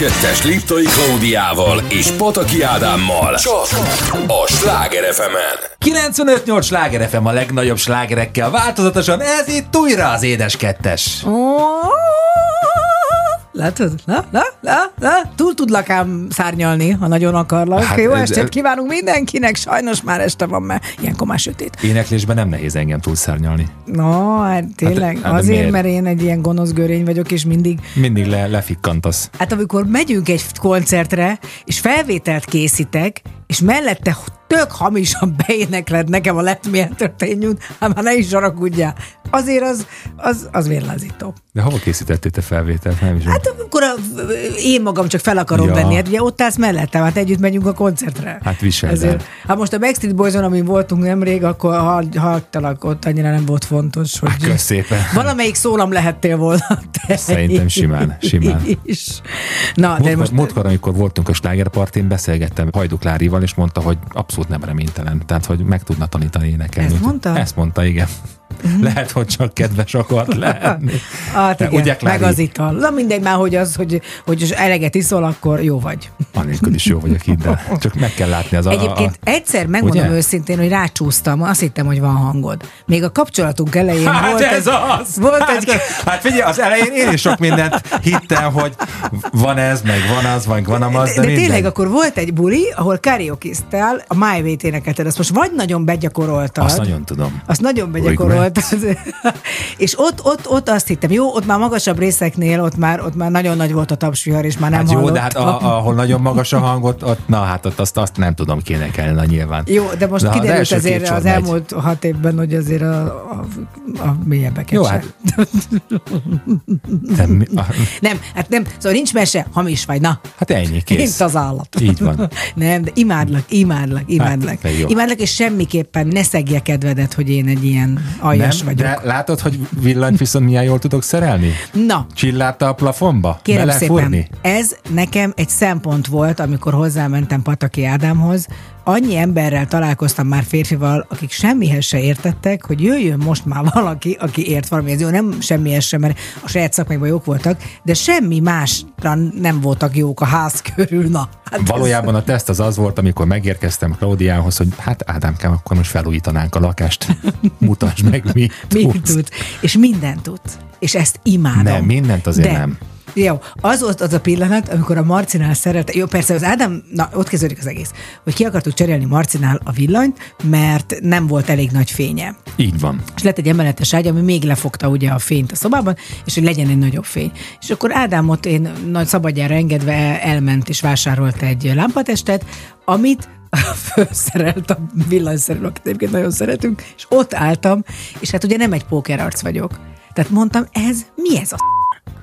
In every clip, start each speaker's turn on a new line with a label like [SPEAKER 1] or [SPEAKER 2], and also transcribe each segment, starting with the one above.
[SPEAKER 1] kettes Liptai Klaudiával és Pataki Ádámmal csak a Sláger fm
[SPEAKER 2] 95-8 Sláger FM a legnagyobb slágerekkel változatosan, ez itt újra az édes kettes.
[SPEAKER 3] látod? Na, na, na, na, túl tudlak ám szárnyalni, ha nagyon akarlak. Hát, Jó estét kívánunk mindenkinek, sajnos már este van, mert ilyenkor már sötét.
[SPEAKER 2] Éneklésben nem nehéz engem túlszárnyalni.
[SPEAKER 3] No, hát tényleg, hát, hát azért, miért? mert én egy ilyen gonosz görény vagyok, és mindig...
[SPEAKER 2] Mindig le, lefikkantasz.
[SPEAKER 3] Hát amikor megyünk egy koncertre, és felvételt készítek, és mellette tök hamisan beénekled nekem a Let Me Entertain hát már ne is haragudjál. Azért az, az, az vérlázító.
[SPEAKER 2] De hova készítettél te felvételt? Nem is
[SPEAKER 3] hát akkor a, én magam csak fel akarom ja. venni. Hát ugye ott állsz mellettem, hát együtt megyünk a koncertre.
[SPEAKER 2] Hát viseld Ezért,
[SPEAKER 3] Hát most a Backstreet Boys-on, amin voltunk nemrég, akkor ha, hagytalak, ott annyira nem volt fontos, hogy... Hát,
[SPEAKER 2] szépen.
[SPEAKER 3] Valamelyik szólam lehettél volna.
[SPEAKER 2] Te Szerintem simán, simán.
[SPEAKER 3] Is. Na,
[SPEAKER 2] múltkor, de most... múltkor, amikor voltunk a slágerpartin, beszélgettem Hajduk Lárival, és mondta, hogy abszolút nem reménytelen. Tehát, hogy meg tudna tanítani énekelni.
[SPEAKER 3] Ezt mondta?
[SPEAKER 2] Ezt mondta, igen. Lehet, hogy csak kedves akart lenni.
[SPEAKER 3] hát igen, ugye, meg az ital. Na mindegy már, hogy az, hogy, hogy eleget iszol, akkor jó vagy.
[SPEAKER 2] Anélkül is jó vagyok itt, de csak meg kell látni az
[SPEAKER 3] Egyébként a, a... egyszer megmondom ugye? őszintén, hogy rácsúsztam, azt hittem, hogy van hangod. Még a kapcsolatunk elején
[SPEAKER 2] hát
[SPEAKER 3] volt
[SPEAKER 2] ez egy, az! Volt hát, egy... hát figyelj, az elején én is sok mindent hittem, hogy van ez, meg van az, vagy van az,
[SPEAKER 3] de, de, de tényleg akkor volt egy buli, ahol karaoke a My Way-t énekelted. Azt most vagy nagyon begyakoroltad.
[SPEAKER 2] Azt nagyon tudom.
[SPEAKER 3] Azt nagyon begyakoroltad volt. és ott, ott, ott azt hittem, jó, ott már magasabb részeknél, ott már, ott már nagyon nagy volt a tapsvihar, és már nem
[SPEAKER 2] hát
[SPEAKER 3] jó,
[SPEAKER 2] hallott. de hát a, ahol nagyon magas a hang, ott, na hát ott azt, azt nem tudom kéne kellene nyilván.
[SPEAKER 3] Jó, de most de kiderült az azért az megy. elmúlt hat évben, hogy azért a, a, a mélyebbeket Jó, hát. nem, a... nem, hát nem, szóval nincs mese, hamis vagy, na.
[SPEAKER 2] Hát ennyi, kész.
[SPEAKER 3] Mint az állat.
[SPEAKER 2] Így van.
[SPEAKER 3] nem, de imádlak, imádlak, imádlak. Hát, imádlak, és semmiképpen ne szegje kedvedet, hogy én egy ilyen aljas nem, vagyok.
[SPEAKER 2] De látod, hogy villanyt viszont milyen jól tudok szerelni?
[SPEAKER 3] Na.
[SPEAKER 2] Csillárta a plafonba?
[SPEAKER 3] Kérem szépen, ez nekem egy szempont volt, amikor hozzámentem Pataki Ádámhoz, annyi emberrel találkoztam már férfival, akik semmihez se értettek, hogy jöjjön most már valaki, aki ért valami. Ez jó, nem semmihez sem, mert a saját szakmányban jók voltak, de semmi másra nem voltak jók a ház körül. Na,
[SPEAKER 2] hát Valójában ez... a teszt az az volt, amikor megérkeztem Klaudiához, hogy hát Ádámkám, akkor most felújítanánk a lakást. Mutasd meg, mit, mit tud.
[SPEAKER 3] És mindent tud. És ezt imádom.
[SPEAKER 2] Nem, mindent azért
[SPEAKER 3] de,
[SPEAKER 2] nem.
[SPEAKER 3] Jó, az volt az a pillanat, amikor a Marcinál szerette, jó persze az Ádám, na ott kezdődik az egész, hogy ki akartuk cserélni Marcinál a villanyt, mert nem volt elég nagy fénye.
[SPEAKER 2] Így van.
[SPEAKER 3] És lett egy emeletes ágy, ami még lefogta ugye a fényt a szobában, és hogy legyen egy nagyobb fény. És akkor Ádámot én nagy szabadjára engedve elment és vásárolt egy lámpatestet, amit felszerelt a villanyszerelő, akit egyébként nagyon szeretünk, és ott álltam, és hát ugye nem egy pókerarc vagyok. Tehát mondtam, ez mi ez a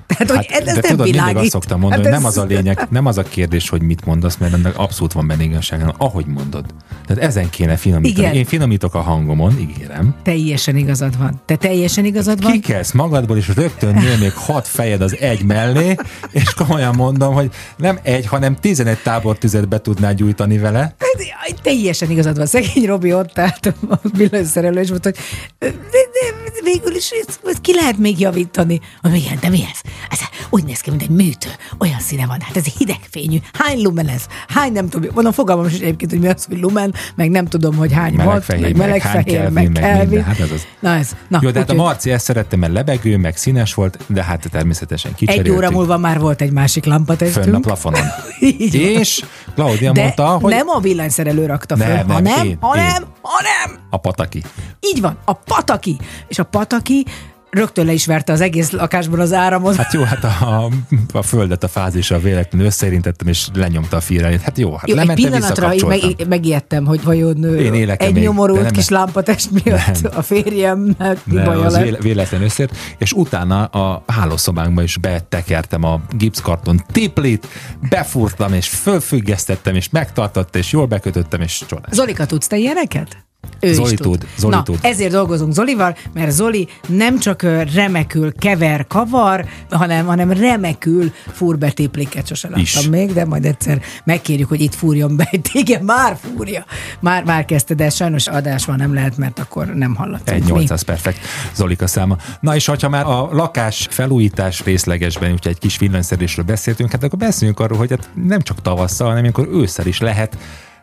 [SPEAKER 2] tehát, hogy hát, ez de nem tudod, mindig azt szoktam mondani, hát hogy ez... nem az a lényeg, nem az a kérdés, hogy mit mondasz, mert ennek abszolút van benne igazság, hanem ahogy mondod. Tehát ezen kéne finomítani. Igen. Én finomítok a hangomon, ígérem.
[SPEAKER 3] Teljesen igazad van. Te teljesen igazad van.
[SPEAKER 2] Kikelsz magadból, és rögtön nő még hat fejed az egy mellé, és komolyan mondom, hogy nem egy, hanem tizenegy tábortüzet be tudnál gyújtani vele.
[SPEAKER 3] Hát, teljesen igazad van. Szegény Robi ott állt a villanyszerelő, és mondta, hogy de, de, végül is ezt, ki lehet még javítani. Igen, de mi ez? Ez? Úgy néz ki, mint egy műtő. Olyan színe van, hát ez hidegfényű. Hány lumen ez? Hány nem tudom. Mondom, fogalmam is egyébként, hogy mi az, hogy lumen, meg nem tudom, hogy hány meleg volt, fehér, meg meleg meg fehér, meg Kelvin. Hát ez az. Na ez. Na,
[SPEAKER 2] Jó, de hát a Marci ezt szerette, mert lebegő, meg színes volt, de hát természetesen kicseréltük.
[SPEAKER 3] Egy óra múlva már volt egy másik lampatestünk.
[SPEAKER 2] Fönn a plafonon. és Claudia de mondta, hogy...
[SPEAKER 3] nem a villanyszerelő rakta fel, nem, hanem, én, hanem, én. hanem...
[SPEAKER 2] A pataki.
[SPEAKER 3] Így van, a pataki. És a pataki rögtön le is verte az egész lakásban az áramot.
[SPEAKER 2] Hát jó, hát a, a földet a fázisra véletlenül összeérintettem, és lenyomta a fírelét. Hát jó, hát jó, egy pillanatra
[SPEAKER 3] meg, megijedtem, hogy vajon Én egy még, nyomorult kis lámpatest miatt nem. a férjemnek
[SPEAKER 2] baja az lett. véletlen összért, és utána a hálószobánkba is betekertem a gipszkarton tiplit, befúrtam, és fölfüggesztettem, és megtartotta, és jól bekötöttem, és csodás.
[SPEAKER 3] Zolika, tudsz te ilyeneket? Ő
[SPEAKER 2] Zoli is tud. Zoli
[SPEAKER 3] Na,
[SPEAKER 2] tud.
[SPEAKER 3] ezért dolgozunk Zolival, mert Zoli nem csak remekül kever, kavar, hanem, hanem remekül fúr be tépliket, sose láttam még, de majd egyszer megkérjük, hogy itt fúrjon be. Igen, már fúrja. Már, már kezdte, de sajnos adásban nem lehet, mert akkor nem hallottam.
[SPEAKER 2] Egy 800 perfekt Zolika száma. Na és ha már a lakás felújítás részlegesben, úgyhogy egy kis villanyszerésről beszéltünk, hát akkor beszéljünk arról, hogy hát nem csak tavasszal, hanem amikor ősszel is lehet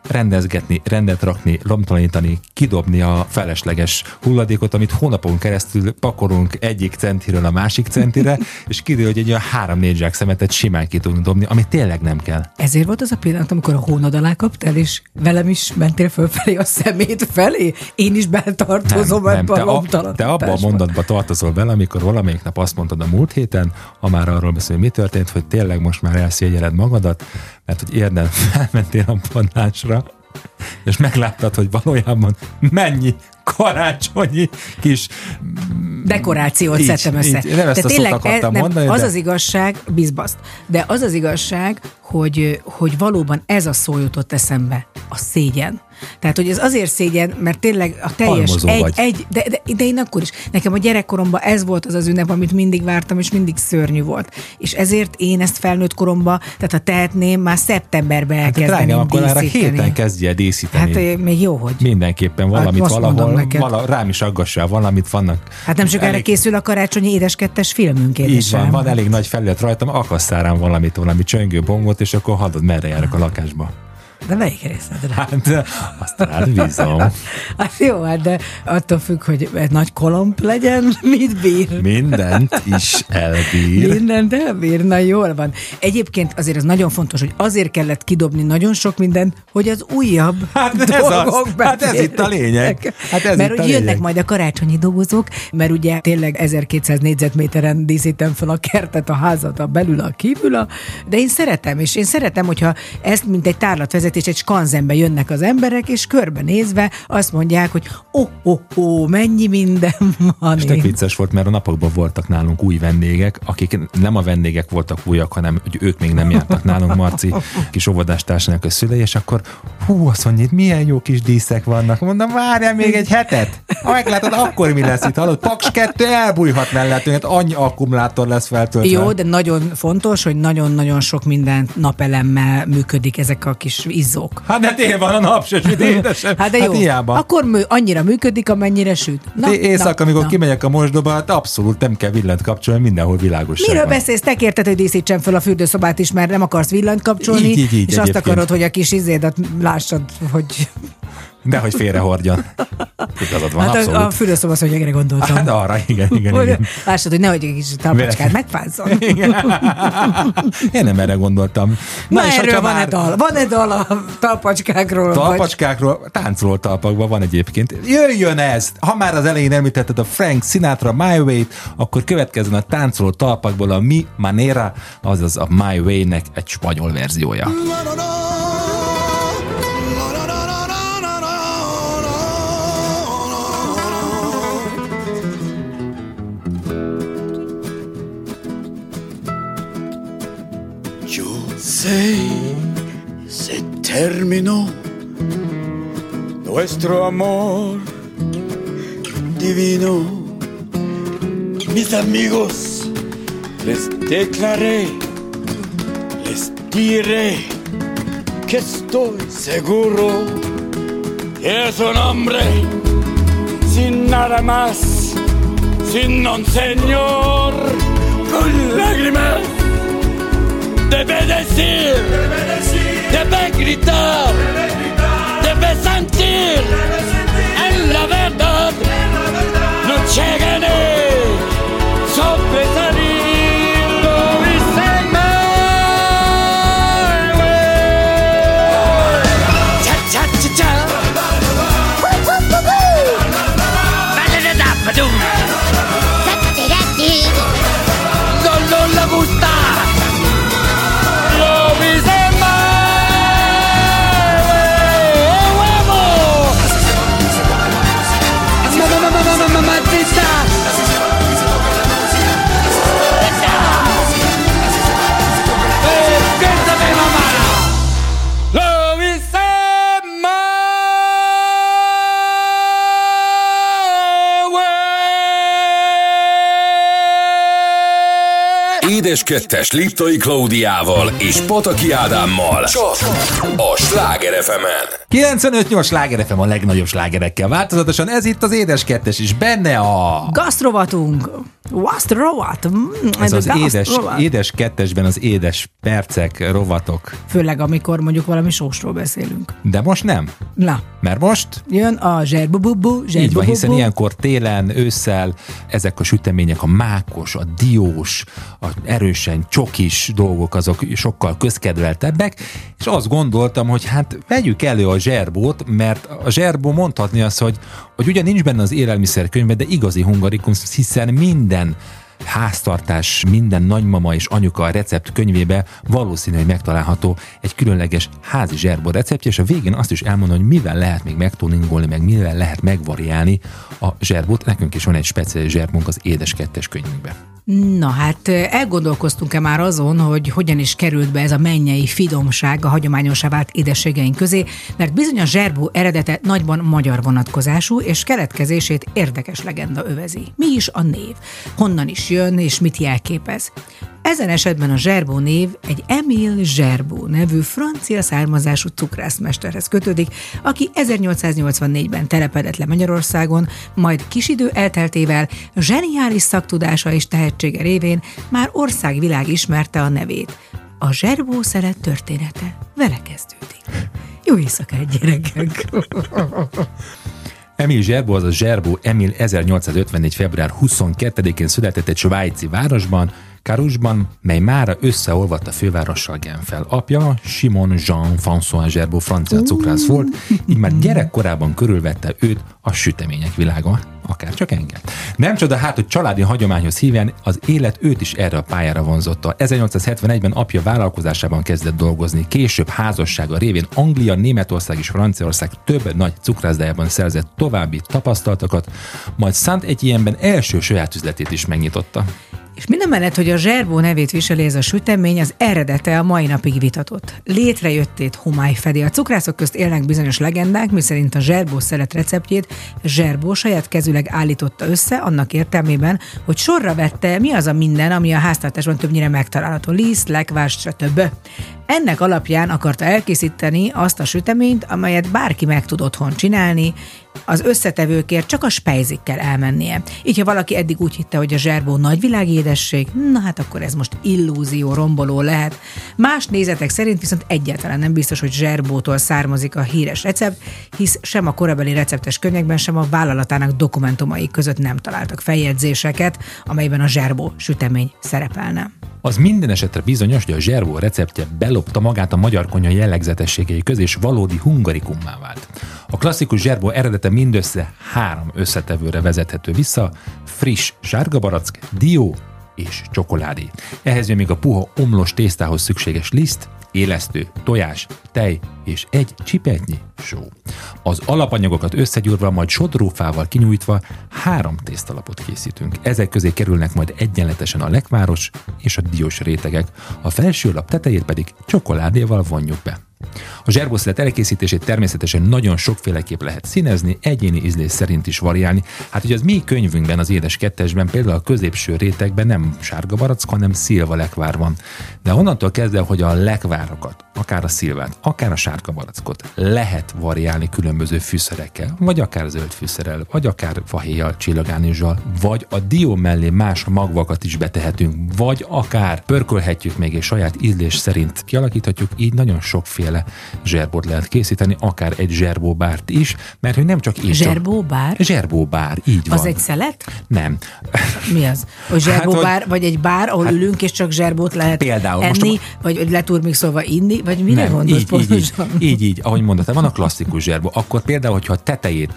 [SPEAKER 2] rendezgetni, rendet rakni, lomtalanítani, kidobni a felesleges hulladékot, amit hónapon keresztül pakolunk egyik centiről a másik centire, és kiderül, hogy egy olyan három-négy zsák szemetet simán ki tudunk dobni, ami tényleg nem kell.
[SPEAKER 3] Ezért volt az a pillanat, amikor a hónad alá kaptál, és velem is mentél fölfelé a szemét felé? Én is betartozom nem,
[SPEAKER 2] nem. Te, a, te abban a mondatban tartozol vele, amikor valamelyik nap azt mondtad a múlt héten, ha már arról beszél, mi történt, hogy tényleg most már elszégyeled magadat, mert hogy érdem felmentél a padlásra, és megláttad, hogy valójában mennyi karácsonyi kis
[SPEAKER 3] dekorációt így, szedtem össze.
[SPEAKER 2] Így, nem ezt
[SPEAKER 3] de
[SPEAKER 2] tényleg a nem, mondani,
[SPEAKER 3] az
[SPEAKER 2] de...
[SPEAKER 3] az igazság, bizbaszt, de az az igazság, hogy, hogy valóban ez a szó jutott eszembe, a szégyen. Tehát, hogy ez azért szégyen, mert tényleg a teljes egy, vagy. egy de, de, de, én akkor is. Nekem a gyerekkoromban ez volt az az ünnep, amit mindig vártam, és mindig szörnyű volt. És ezért én ezt felnőtt koromban, tehát ha tehetném, már szeptemberben hát elkezdeném hát,
[SPEAKER 2] akkor már héten kezdje díszíteni.
[SPEAKER 3] Hát még jó, hogy.
[SPEAKER 2] Mindenképpen valamit hát valahol, vala, rám is aggassál valamit, vannak.
[SPEAKER 3] Hát nem csak elég... erre készül a karácsonyi édeskettes filmünk,
[SPEAKER 2] Így van, van elég nagy felület rajtam, akasszál rám valamit, valami csöngő bongot, és akkor hadd merre járok a lakásba.
[SPEAKER 3] De melyik részedre?
[SPEAKER 2] Hát azt rád bízom.
[SPEAKER 3] hát jó, hát de attól függ, hogy egy nagy kolomb legyen, mit bír?
[SPEAKER 2] Mindent is elbír.
[SPEAKER 3] Mindent elbír, na jól van. Egyébként azért az nagyon fontos, hogy azért kellett kidobni nagyon sok mindent, hogy az újabb hát dolgok
[SPEAKER 2] ez az, Hát ez itt a lényeg. Hát ez
[SPEAKER 3] mert
[SPEAKER 2] a
[SPEAKER 3] jönnek majd a karácsonyi dobozok, mert ugye tényleg 1200 négyzetméteren díszítem fel a kertet, a házat, a belül, a kívül, a... de én szeretem, és én szeretem, hogyha ezt mint egy tárlat és egy skanzenbe jönnek az emberek, és körbenézve azt mondják, hogy oh, oh, ó, mennyi minden van.
[SPEAKER 2] És tök vicces volt, mert a napokban voltak nálunk új vendégek, akik nem a vendégek voltak újak, hanem hogy ők még nem jártak nálunk, Marci kis óvodástársának a szülei, és akkor hú, azt mondja, milyen jó kis díszek vannak. Mondom, várjál még egy hetet. Ha meglátod, akkor mi lesz itt, hallod? Paks 2 elbújhat mellettünk, hát annyi akkumulátor lesz feltöltve.
[SPEAKER 3] Jó, de nagyon fontos, hogy nagyon-nagyon sok minden napelemmel működik ezek a kis izzók.
[SPEAKER 2] Hát de tél van a nap, se süt, édesem.
[SPEAKER 3] Hát de jó, hát hiába. akkor mű, annyira működik, amennyire süt.
[SPEAKER 2] Na, éjszaka, na, amikor na. kimegyek a mosdóba, hát abszolút nem kell villant kapcsolni, mindenhol világos.
[SPEAKER 3] Miről van. beszélsz? Te kérted, hogy díszítsen fel a fürdőszobát is, mert nem akarsz villant kapcsolni, így, így, így, és egyébként. azt akarod, hogy a kis izédet lássad, hogy
[SPEAKER 2] de hogy félrehordjon. Igazad van, hát abszolút.
[SPEAKER 3] A fürdőszoba szönyegre gondoltam.
[SPEAKER 2] Hát arra, igen, igen, igen.
[SPEAKER 3] Lássad, hogy nehogy egy kis talpacskát megfázzon.
[SPEAKER 2] Én nem erre gondoltam.
[SPEAKER 3] Na, Na és erről van-e már... dal? Van-e dal a talpacskákról?
[SPEAKER 2] Talpacskákról, vagy... táncoló talpakban van egyébként. Jöjjön ez! Ha már az elején említetted a Frank Sinatra My Way-t, akkor következzen a táncoló talpakból a Mi Manera, azaz a My Way-nek egy spanyol verziója. Na, na,
[SPEAKER 4] se terminó nuestro amor divino. Mis amigos, les declaré, les diré que estoy seguro que es un hombre sin nada más, sin un señor con lágrimas debe decir, debe, decir, debe gritar, debe, gritar, debe sentir, debe sentir en la vez.
[SPEAKER 1] Édes Kettes Liptai Klaudiával és Pataki Ádámmal. Csak a Sláger fm
[SPEAKER 2] 95-8 sláger FM a legnagyobb slágerekkel. Változatosan ez itt az édes kettes is. Benne a...
[SPEAKER 3] Gasztrovatunk. Gasztrovat. Mm,
[SPEAKER 2] Ez az édes, édes kettesben az édes percek, rovatok.
[SPEAKER 3] Főleg, amikor mondjuk valami sósról beszélünk.
[SPEAKER 2] De most nem.
[SPEAKER 3] Na,
[SPEAKER 2] Mert most
[SPEAKER 3] jön a zserbububu,
[SPEAKER 2] Így van, hiszen ilyenkor télen, ősszel ezek a sütemények, a mákos, a diós, a erősen csokis dolgok, azok sokkal közkedveltebbek, és azt gondoltam, hogy hát vegyük elő a zserbót, mert a zserbó mondhatni azt, hogy, hogy ugyan nincs benne az élelmiszerkönyvben, de igazi hungarikum, hiszen minden háztartás, minden nagymama és anyuka a recept könyvébe valószínű, hogy megtalálható egy különleges házi zserbó receptje, és a végén azt is elmondom, hogy mivel lehet még megtuningolni, meg mivel lehet megvariálni a zserbót. Nekünk is van egy speciális zserbónk az édes kettes könyvünkbe.
[SPEAKER 3] Na hát elgondolkoztunk-e már azon, hogy hogyan is került be ez a mennyei fidomság a hagyományosá vált édességeink közé, mert bizony a zserbó eredete nagyban magyar vonatkozású, és keletkezését érdekes legenda övezi. Mi is a név? Honnan is jön, és mit jelképez? Ezen esetben a Zserbó név egy Emile Zserbó nevű francia származású cukrászmesterhez kötődik, aki 1884-ben telepedett le Magyarországon, majd kis idő elteltével zseniális szaktudása és tehetsége révén már országvilág ismerte a nevét. A Zserbó szeret története vele kezdődik. Jó éjszakát, gyerekek!
[SPEAKER 2] Emil Zserbó, a Zserbó Emil 1854. február 22-én született egy svájci városban, Karusban, mely mára összeolvadt a fővárossal Genfel. Apja Simon Jean François Zserbó francia cukrász volt, így már gyerekkorában körülvette őt a sütemények világa, akár csak engem. Nem csoda hát, hogy családi hagyományhoz híven az élet őt is erre a pályára vonzotta. 1871-ben apja vállalkozásában kezdett dolgozni, később házassága révén Anglia, Németország és Franciaország több nagy cukrászdájában szerzett további tapasztalatokat, majd Saint Etienne-ben első saját üzletét is megnyitotta.
[SPEAKER 3] És minden mellett, hogy a zserbó nevét viseli ez a sütemény, az eredete a mai napig vitatott. Létrejöttét homály fedi. A cukrászok közt élnek bizonyos legendák, miszerint a zserbó szelet receptjét zserbó saját kezüleg állította össze, annak értelmében, hogy sorra vette, mi az a minden, ami a háztartásban többnyire megtalálható. Liszt, lekvár, stb. Ennek alapján akarta elkészíteni azt a süteményt, amelyet bárki meg tud otthon csinálni, az összetevőkért csak a spejzik kell elmennie. Így, ha valaki eddig úgy hitte, hogy a zserbó nagyvilági édesség, na hát akkor ez most illúzió, romboló lehet. Más nézetek szerint viszont egyáltalán nem biztos, hogy zserbótól származik a híres recept, hisz sem a korabeli receptes könyvekben, sem a vállalatának dokumentumai között nem találtak feljegyzéseket, amelyben a zserbó sütemény szerepelne.
[SPEAKER 2] Az minden esetre bizonyos, hogy a zserbó receptje belopta magát a magyar konyha jellegzetességei közé, és valódi hungarikummá vált. A klasszikus zserbó eredete mindössze három összetevőre vezethető vissza, friss sárgabarack, dió és csokoládé. Ehhez jön még a puha omlos tésztához szükséges liszt, élesztő, tojás, tej és egy csipetnyi só. Az alapanyagokat összegyúrva, majd sodrófával kinyújtva három tésztalapot készítünk. Ezek közé kerülnek majd egyenletesen a lekváros és a diós rétegek, a felső lap tetejét pedig csokoládéval vonjuk be. A zserbószlet elkészítését természetesen nagyon sokféleképp lehet színezni, egyéni ízlés szerint is variálni. Hát ugye az mi könyvünkben, az édes kettesben például a középső rétegben nem sárga barack, hanem szilva lekvár van. De onnantól kezdve, hogy a lekvárokat, akár a szilvát, akár a sárga barackot lehet variálni különböző fűszerekkel, vagy akár zöld fűszerrel, vagy akár fahéjjal, csillagánizzsal, vagy a dió mellé más magvakat is betehetünk, vagy akár pörkölhetjük még és saját ízlés szerint kialakíthatjuk, így nagyon sokféle zserbót lehet készíteni, akár egy zserbóbárt is, mert hogy nem csak így
[SPEAKER 3] Zserbóbár?
[SPEAKER 2] Zserbóbár, így van.
[SPEAKER 3] Az egy szelet?
[SPEAKER 2] Nem.
[SPEAKER 3] Mi az? Hogy zserbóbár,
[SPEAKER 2] Hát,
[SPEAKER 3] vagy egy bár, ahol ülünk, és csak zserbót lehet
[SPEAKER 2] Például, most
[SPEAKER 3] enni, vagy leturmixolva inni, vagy mire
[SPEAKER 2] nem,
[SPEAKER 3] gondolsz
[SPEAKER 2] így, így, így,
[SPEAKER 3] pontosan?
[SPEAKER 2] így, így, ahogy mondtad, van a klasszikus zserbó. Akkor például, hogyha a tetejét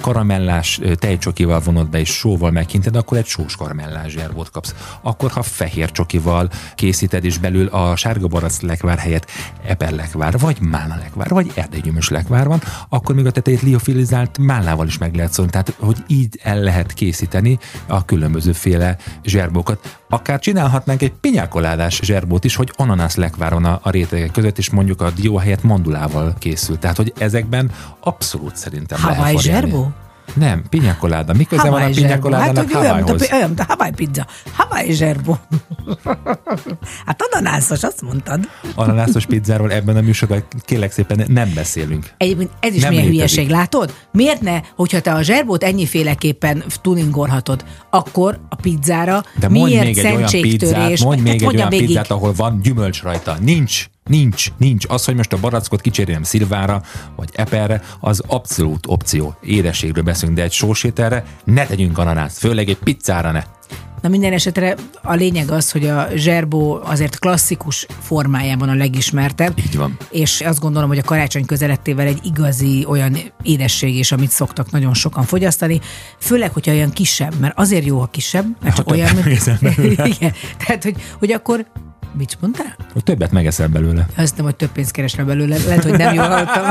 [SPEAKER 2] karamellás tejcsokival vonod be és sóval megkinted, akkor egy sós karamellás zserbót kapsz. Akkor, ha fehér csokival készíted, és belül a sárga barack lekvár helyett eperlekvár, vagy mána lekvár, vagy erdélygyümös lekvár van, akkor még a tetejét liofilizált málnával is meg lehet szólni. Tehát, hogy így el lehet készíteni a különbözőféle zserbókat. Akár csinálhatnánk egy pinyákoládás zserbót is, hogy ananász lekvár van a, a rétegek között, és mondjuk a dió helyett mandulával készül. Tehát, hogy ezekben abszolút szerintem lehet
[SPEAKER 3] Hawaii
[SPEAKER 2] variálni.
[SPEAKER 3] zserbó?
[SPEAKER 2] Nem, pinyakoláda. Mi köze van a pinyakoládának
[SPEAKER 3] Hát, olyan,
[SPEAKER 2] Hawaiihoz?
[SPEAKER 3] olyan, a Hawaii pizza. Hawaii zserbó. hát ananászos, azt mondtad.
[SPEAKER 2] Ananászos pizzáról ebben a műsorban kérlek szépen nem beszélünk.
[SPEAKER 3] Egyébként ez is
[SPEAKER 2] Nem
[SPEAKER 3] milyen
[SPEAKER 2] létezik.
[SPEAKER 3] hülyeség, látod? Miért ne, hogyha te a zserbót ennyiféleképpen tuningolhatod, akkor a pizzára
[SPEAKER 2] De
[SPEAKER 3] miért
[SPEAKER 2] még egy olyan pizzát, mondj még egy
[SPEAKER 3] mondjam
[SPEAKER 2] olyan pizzát, ahol van gyümölcs rajta. Nincs. Nincs, nincs. Az, hogy most a barackot kicserélem szilvára, vagy eperre, az abszolút opció. Édességről beszélünk, de egy sósételre ne tegyünk ananászt, főleg egy pizzára ne.
[SPEAKER 3] Na minden esetre a lényeg az, hogy a zserbó azért klasszikus formájában a legismertebb.
[SPEAKER 2] Így van.
[SPEAKER 3] És azt gondolom, hogy a karácsony közelettével egy igazi olyan édesség is, amit szoktak nagyon sokan fogyasztani, főleg, hogyha olyan kisebb, mert azért jó, ha kisebb, mert csak
[SPEAKER 2] Ha
[SPEAKER 3] olyan,
[SPEAKER 2] belőle.
[SPEAKER 3] Igen, tehát, hogy, hogy akkor mit mondtál?
[SPEAKER 2] Hogy többet megeszel belőle.
[SPEAKER 3] Azt nem, hogy több pénzt keresne belőle. Lehet, hogy nem jól hallottam.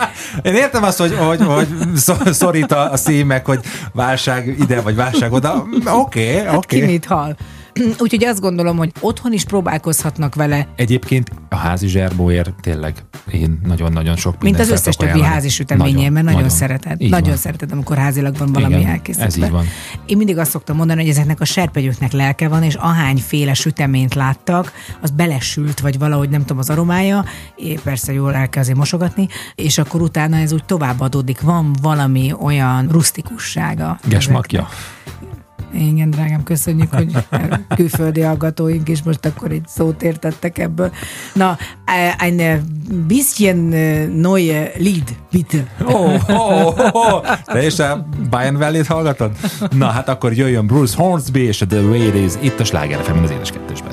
[SPEAKER 2] Én értem azt, hogy, hogy, hogy szor- szorít a, a szív, meg hogy válság ide, vagy válság oda. Oké, okay,
[SPEAKER 3] Ki
[SPEAKER 2] oké. Okay.
[SPEAKER 3] mit hall? Úgyhogy azt gondolom, hogy otthon is próbálkozhatnak vele,
[SPEAKER 2] Egyébként a házi zserbóért tényleg én nagyon-nagyon sok
[SPEAKER 3] mint az összes többi
[SPEAKER 2] ajánlani.
[SPEAKER 3] házi süteményén, mert nagyon, szereted.
[SPEAKER 2] Így
[SPEAKER 3] nagyon
[SPEAKER 2] van.
[SPEAKER 3] szereted, amikor házilag van valami
[SPEAKER 2] Igen,
[SPEAKER 3] elkészítve.
[SPEAKER 2] ez így van.
[SPEAKER 3] Én mindig azt szoktam mondani, hogy ezeknek a serpegyőknek lelke van, és ahányféle süteményt láttak, az belesült, vagy valahogy nem tudom az aromája, é, persze jól el kell azért mosogatni, és akkor utána ez úgy továbbadódik. Van valami olyan rustikussága.
[SPEAKER 2] Gesmakja.
[SPEAKER 3] Igen, drágám, köszönjük, hogy külföldi hallgatóink is most akkor egy szót értettek ebből. Na, ein bisschen neue Lied, bitte.
[SPEAKER 2] Ó, ó, ó, te is a Bayern Valley-t hallgatod? Na, hát akkor jöjjön Bruce Hornsby és a The Way It Is itt a Sláger FM az édes kettősben.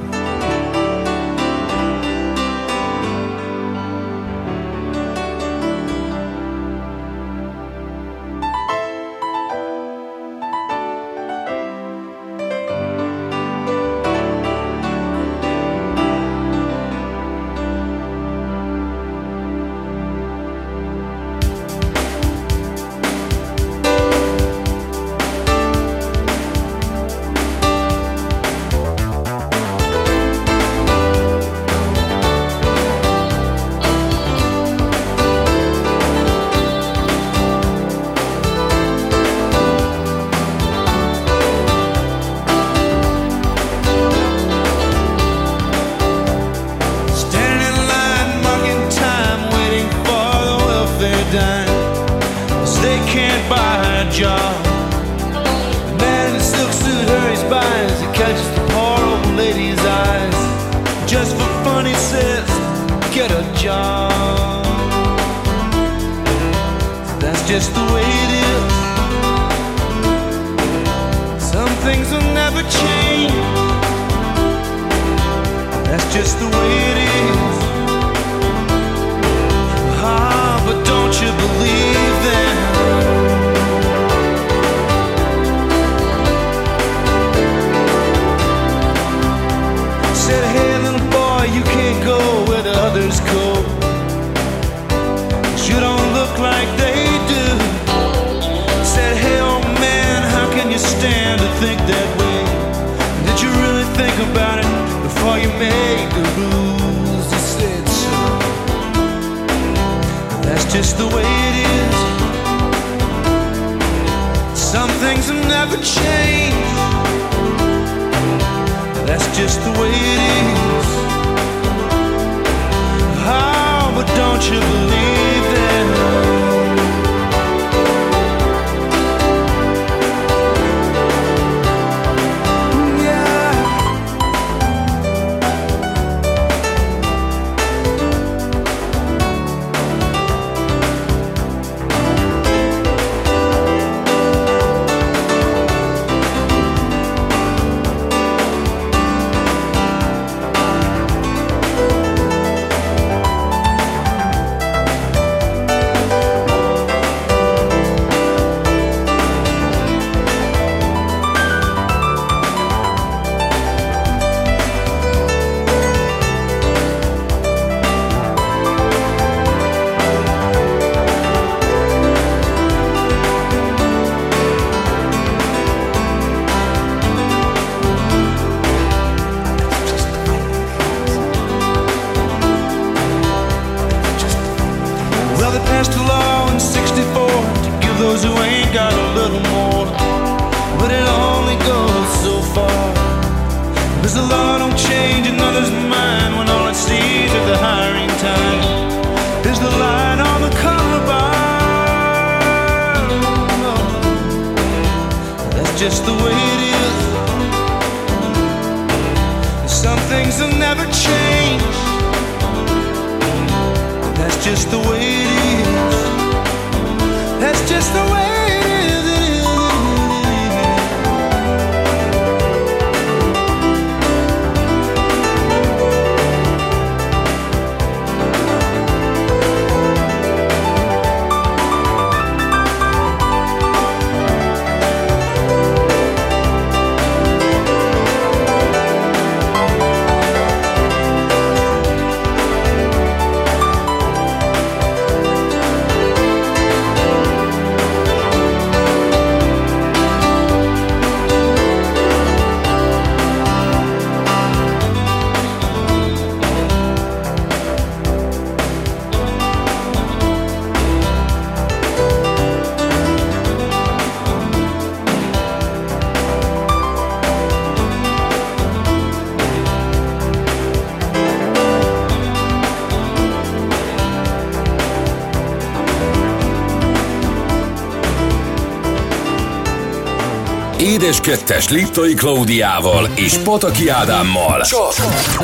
[SPEAKER 1] Édes kettes Liptai Klaudiával és Pataki Ádámmal. Csak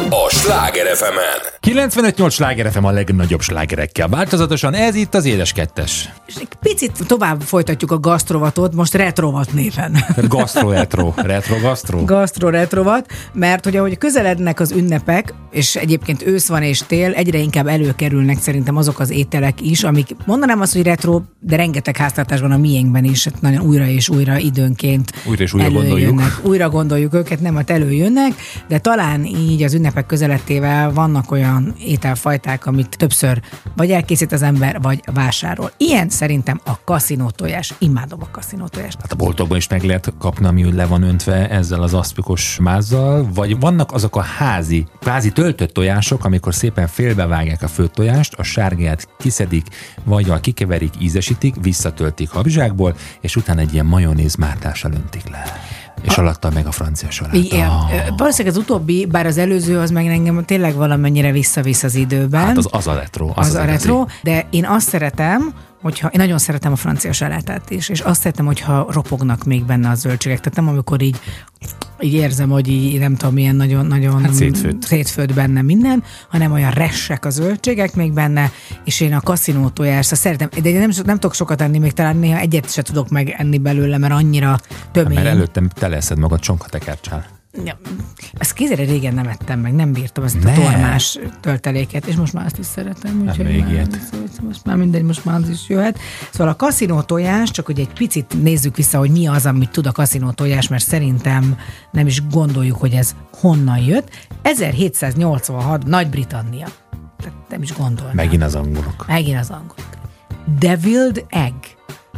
[SPEAKER 1] a Sláger fm
[SPEAKER 2] 95-8 sláger FM a legnagyobb slágerekkel. Változatosan ez itt az Édes Kettes.
[SPEAKER 3] És egy picit tovább folytatjuk a gasztrovatot, most retrovat néven.
[SPEAKER 2] Gastro retro. Retro gastro.
[SPEAKER 3] Gastro retrovat, mert hogy ahogy közelednek az ünnepek, és egyébként ősz van és tél, egyre inkább előkerülnek szerintem azok az ételek is, amik mondanám azt, hogy retro, de rengeteg háztartásban a miénkben is, hát nagyon újra és újra időnként
[SPEAKER 2] Újra és újra gondoljuk.
[SPEAKER 3] Újra gondoljuk őket, nem, hát előjönnek, de talán így az ünnepek közelettével vannak olyan ételfajták, amit többször vagy elkészít az ember, vagy vásárol. Ilyen szerintem a kaszinó tojás. Imádom a kaszinó tojást.
[SPEAKER 2] Hát a boltokban is meg lehet kapni, ami le van öntve ezzel az aszpikos mázzal, vagy vannak azok a házi, kvázi töltött tojások, amikor szépen félbevágják a főtt tojást, a sárgáját kiszedik, vagy a kikeverik, ízesítik, visszatöltik habzsákból, és utána egy ilyen majonéz mártással öntik le. És alatta meg a francia saláta.
[SPEAKER 3] Igen. Ö, Valószínűleg az utóbbi, bár az előző az meg engem tényleg valamennyire visszavisz az időben.
[SPEAKER 2] Hát az, az a retro. Az,
[SPEAKER 3] az, az a retro, de én azt szeretem, hogyha, én nagyon szeretem a francia salátát is, és azt szeretem, hogyha ropognak még benne a zöldségek. Tehát nem amikor így, így érzem, hogy így nem tudom, milyen nagyon-nagyon
[SPEAKER 2] Hát szétfőtt.
[SPEAKER 3] szétfőtt benne minden, hanem olyan ressek a zöldségek még benne, és én a kaszinó tojást azt szeretem, de én nem, nem tudok sokat enni, még talán néha egyet se tudok megenni belőle, mert annyira tömény.
[SPEAKER 2] Mert előttem teleszed magad csonkatekercsál.
[SPEAKER 3] Ja, ezt kézre régen nem ettem meg, nem bírtam ezt a
[SPEAKER 2] Ne.
[SPEAKER 3] tormás tölteléket, és most már azt is szeretem. Úgyhogy
[SPEAKER 2] még
[SPEAKER 3] már,
[SPEAKER 2] ilyet.
[SPEAKER 3] most már mindegy, most már az is jöhet. Szóval a kaszinó tojás, csak hogy egy picit nézzük vissza, hogy mi az, amit tud a kaszinó tojás, mert szerintem nem is gondoljuk, hogy ez honnan jött. 1786 Nagy-Britannia. Tehát nem is gondolnám.
[SPEAKER 2] Megint az angolok.
[SPEAKER 3] Megint az angolok. Deviled Egg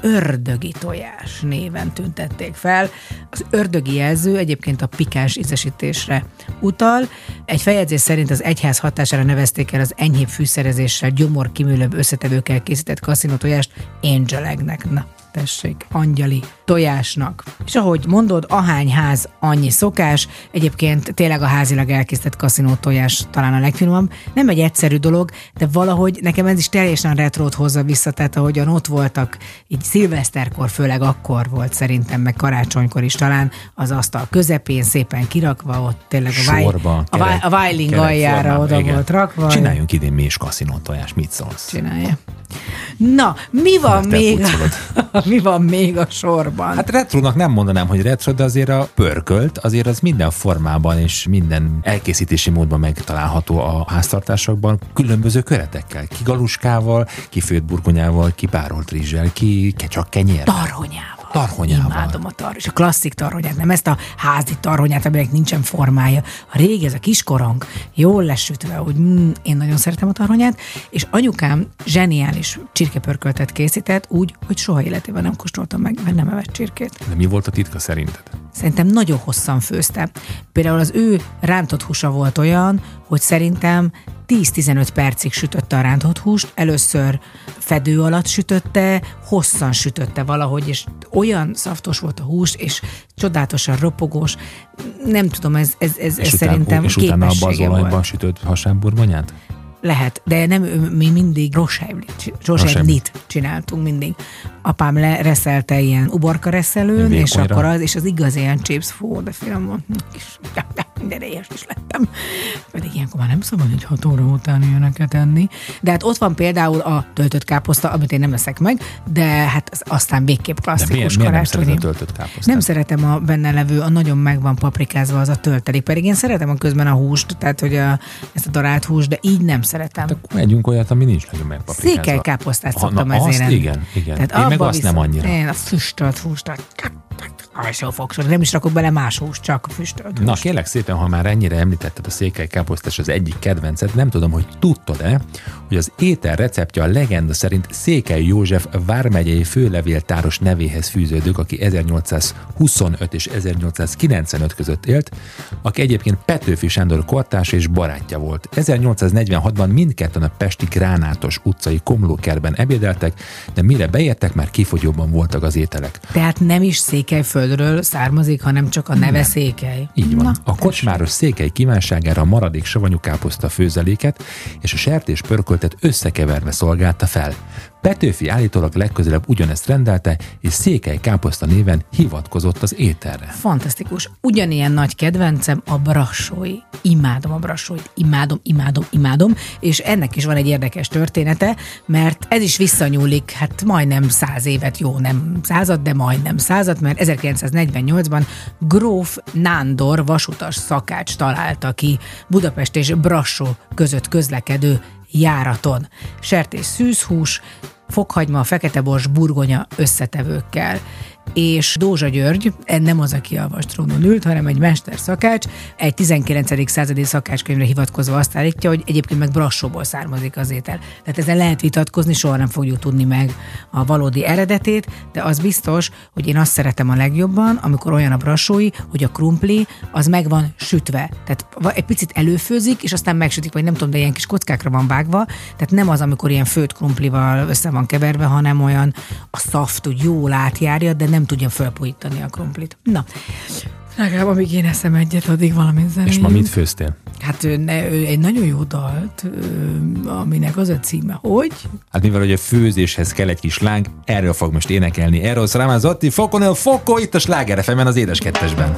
[SPEAKER 3] ördögi tojás néven tüntették fel. Az ördögi jelző egyébként a pikáns ízesítésre utal. Egy feljegyzés szerint az egyház hatására nevezték el az enyhébb fűszerezéssel, gyomor kiműlőbb összetevőkkel készített kaszinó tojást Angel Eggnek. Na, tessék, angyali tojásnak. És ahogy mondod, ahány ház, annyi szokás. Egyébként tényleg a házilag elkészített kaszinó tojás talán a legfinomabb. Nem egy egyszerű dolog, de valahogy nekem ez is teljesen retrót hozza vissza, tehát ahogyan ott voltak, így szilveszterkor, főleg akkor volt szerintem, meg karácsonykor is talán, az asztal közepén szépen kirakva, ott tényleg a,
[SPEAKER 2] Sorba,
[SPEAKER 3] a, váj, a Weiling aljára oda
[SPEAKER 2] igen.
[SPEAKER 3] volt rakva.
[SPEAKER 2] Csináljunk idén mi is kaszinó tojás, mit szólsz?
[SPEAKER 3] Csinálja. Na, mi van, még,
[SPEAKER 2] elpucolod.
[SPEAKER 3] mi van még a sorban?
[SPEAKER 2] Hát retronak nem mondanám, hogy retro, de azért a pörkölt, azért az minden formában és minden elkészítési módban megtalálható a háztartásokban, különböző köretekkel, ki galuskával, ki főtt burgonyával, ki párolt rizssel, ki ke- csak kenyér.
[SPEAKER 3] Tarhonyával.
[SPEAKER 2] Tarhonyával.
[SPEAKER 3] Imádom a tar, és a klasszik tarhonyát, nem ezt a házi tarhonyát, aminek nincsen formája. A régi, ez a kiskorong, jól lesütve, hogy mm, én nagyon szeretem a tarhonyát, és anyukám zseniális csirkepörköltet készített úgy, hogy soha életében nem kóstoltam meg, mert nem evett csirkét.
[SPEAKER 2] De mi volt a titka szerinted?
[SPEAKER 3] Szerintem nagyon hosszan főzte. Például az ő rántott húsa volt olyan, hogy szerintem 10-15 percig sütötte a rántott húst, először fedő alatt sütötte, hosszan sütötte valahogy, és olyan szaftos volt a hús, és csodálatosan ropogós. Nem tudom, ez, ez, ez, ez
[SPEAKER 2] és,
[SPEAKER 3] szerintem
[SPEAKER 2] és utána abban az olajban
[SPEAKER 3] volt.
[SPEAKER 2] sütött hasábburgonyát?
[SPEAKER 3] Lehet, de nem, mi mindig Rosevnit csináltunk mindig. Apám lereszelte ilyen uborka reszelőn, és akkor az, és az igaz ilyen chips, fú, de finom volt. És minden éhes is lettem. Pedig ilyenkor már nem szabad, hogy 6 óra után ilyeneket enni. De hát ott van például a töltött káposzta, amit én nem eszek meg, de hát az aztán végképp
[SPEAKER 5] De
[SPEAKER 3] klasszikus
[SPEAKER 5] miért, miért nem szereted a töltött káposztát?
[SPEAKER 3] Nem szeretem a benne levő, a nagyon meg van paprikázva az a töltelék, pedig én szeretem a közben a húst, tehát hogy a, ezt a darált húst, de így nem szeretem.
[SPEAKER 5] Akkor együnk olyat, ami nincs nagyon megpaprikázva.
[SPEAKER 3] Székely káposztát szoktam
[SPEAKER 5] na,
[SPEAKER 3] ezért
[SPEAKER 5] azt igen, igen.
[SPEAKER 3] Tehát
[SPEAKER 5] Én meg azt nem
[SPEAKER 3] viszont-
[SPEAKER 5] annyira.
[SPEAKER 3] Én a füstölt húst, alsó fogsor, nem is rakok bele más húst, csak a füstölt
[SPEAKER 5] Na kérlek szépen, ha már ennyire említetted a székely káposztás az egyik kedvenced, nem tudom, hogy tudtad-e, hogy az étel receptje a legenda szerint Székely József vármegyei főlevéltáros nevéhez fűződők, aki 1825 és 1895 között élt, aki egyébként Petőfi Sándor kortárs és barátja volt. 1846-ban mindketten a Pesti Gránátos utcai komlókerben ebédeltek, de mire beértek, már kifogyóban voltak az ételek.
[SPEAKER 3] Tehát nem is székelyföldről származik, hanem csak a neve székely.
[SPEAKER 5] Így van.
[SPEAKER 3] Na,
[SPEAKER 5] a kocsmáros székely kívánságára a maradék savanyú káposzta főzeléket és a sertés pörköltet összekeverve szolgálta fel. Petőfi állítólag legközelebb ugyanezt rendelte, és székely káposzta néven hivatkozott az ételre.
[SPEAKER 3] Fantasztikus. Ugyanilyen nagy kedvencem a brassói. Imádom a brassóit. Imádom, imádom, imádom. És ennek is van egy érdekes története, mert ez is visszanyúlik, hát majdnem száz évet, jó, nem század, de majdnem század, mert 1948-ban Gróf Nándor vasutas szakács találta ki Budapest és Brassó között közlekedő járaton. Sertés szűzhús, fokhagyma, feketebors, burgonya összetevőkkel. És Dózsa György, nem az, aki a vastrónon ült, hanem egy mester szakács, egy 19. századi szakácskönyvre hivatkozva azt állítja, hogy egyébként meg Brassóból származik az étel. Tehát ezen lehet vitatkozni, soha nem fogjuk tudni meg a valódi eredetét, de az biztos, hogy én azt szeretem a legjobban, amikor olyan a brassói, hogy a krumpli az meg van sütve. Tehát egy picit előfőzik, és aztán megsütik, vagy nem tudom, de ilyen kis kockákra van vágva. Tehát nem az, amikor ilyen főtt krumplival össze van keverve, hanem olyan a szaft úgy jól átjárja, de nem tudja fölpújítani a krumplit. Na, legalább amíg én eszem egyet, addig valamit zenei.
[SPEAKER 5] És ma mit főztél?
[SPEAKER 3] Hát ő, ne, ő egy nagyon jó dalt, aminek az a címe, hogy
[SPEAKER 5] Hát mivel hogy a főzéshez kell egy kis láng, erről fog most énekelni Eros Ramazzotti, Fokon el Foko, itt a Sláger az édes kettesben.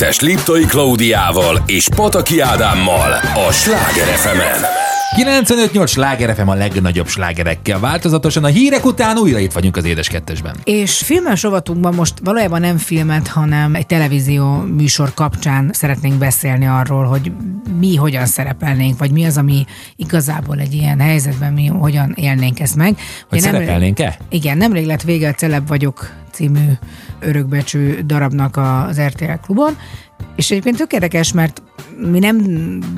[SPEAKER 1] Édes Kettes Liptai Klaudiával és Pataki Ádámmal a Sláger fm
[SPEAKER 2] 95-8 sláger FM a legnagyobb slágerekkel. Változatosan a hírek után újra itt vagyunk az Édes Kettesben.
[SPEAKER 3] És filmes rovatunkban most valójában nem filmet, hanem egy televízió műsor kapcsán szeretnénk beszélni arról, hogy mi hogyan szerepelnénk, vagy mi az, ami igazából egy ilyen helyzetben mi hogyan élnénk ezt meg.
[SPEAKER 2] Hogy
[SPEAKER 3] nemrég-
[SPEAKER 2] szerepelnénk-e?
[SPEAKER 3] Igen, nemrég lett vége a Celeb vagyok című örökbecsű darabnak az RTL klubon, és egyébként tök érdekes, mert mi nem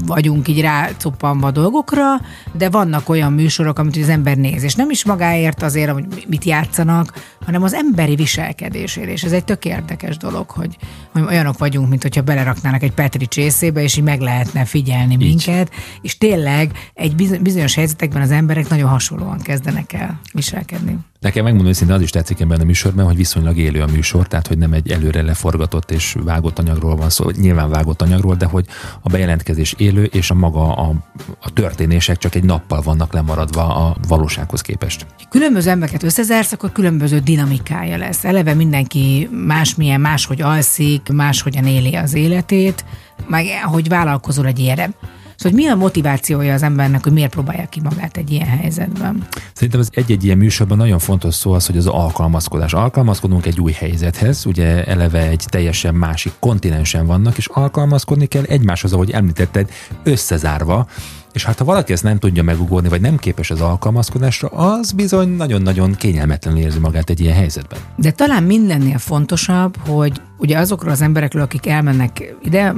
[SPEAKER 3] vagyunk így rácuppanva dolgokra, de vannak olyan műsorok, amit az ember néz, és nem is magáért azért, hogy mit játszanak, hanem az emberi viselkedésért, és ez egy tök érdekes dolog, hogy, hogy olyanok vagyunk, mint hogyha beleraknának egy Petri csészébe, és így meg lehetne figyelni minket, és tényleg egy bizony- bizonyos helyzetekben az emberek nagyon hasonlóan kezdenek el viselkedni.
[SPEAKER 2] Nekem megmondom őszintén, az is tetszik ebben a műsorban, hogy viszonylag élő a műsor, tehát hogy nem egy előre leforgatott és vágott anyagról van szó, nyilván vágott anyagról, de hogy a bejelentkezés élő, és a maga a, a történések csak egy nappal vannak lemaradva a valósághoz képest.
[SPEAKER 3] különböző embereket összezársz, akkor különböző dinamikája lesz. Eleve mindenki másmilyen, máshogy alszik, máshogyan éli az életét, meg hogy vállalkozol egy ilyenre. Szóval hogy mi a motivációja az embernek, hogy miért próbálja ki magát egy ilyen helyzetben?
[SPEAKER 2] Szerintem az egy-egy ilyen műsorban nagyon fontos szó az, hogy az alkalmazkodás. Alkalmazkodunk egy új helyzethez, ugye eleve egy teljesen másik kontinensen vannak, és alkalmazkodni kell egymáshoz, ahogy említetted, összezárva, és hát ha valaki ezt nem tudja megugorni, vagy nem képes az alkalmazkodásra, az bizony nagyon-nagyon kényelmetlenül érzi magát egy ilyen helyzetben.
[SPEAKER 3] De talán mindennél fontosabb, hogy ugye azokról az emberekről, akik elmennek ide,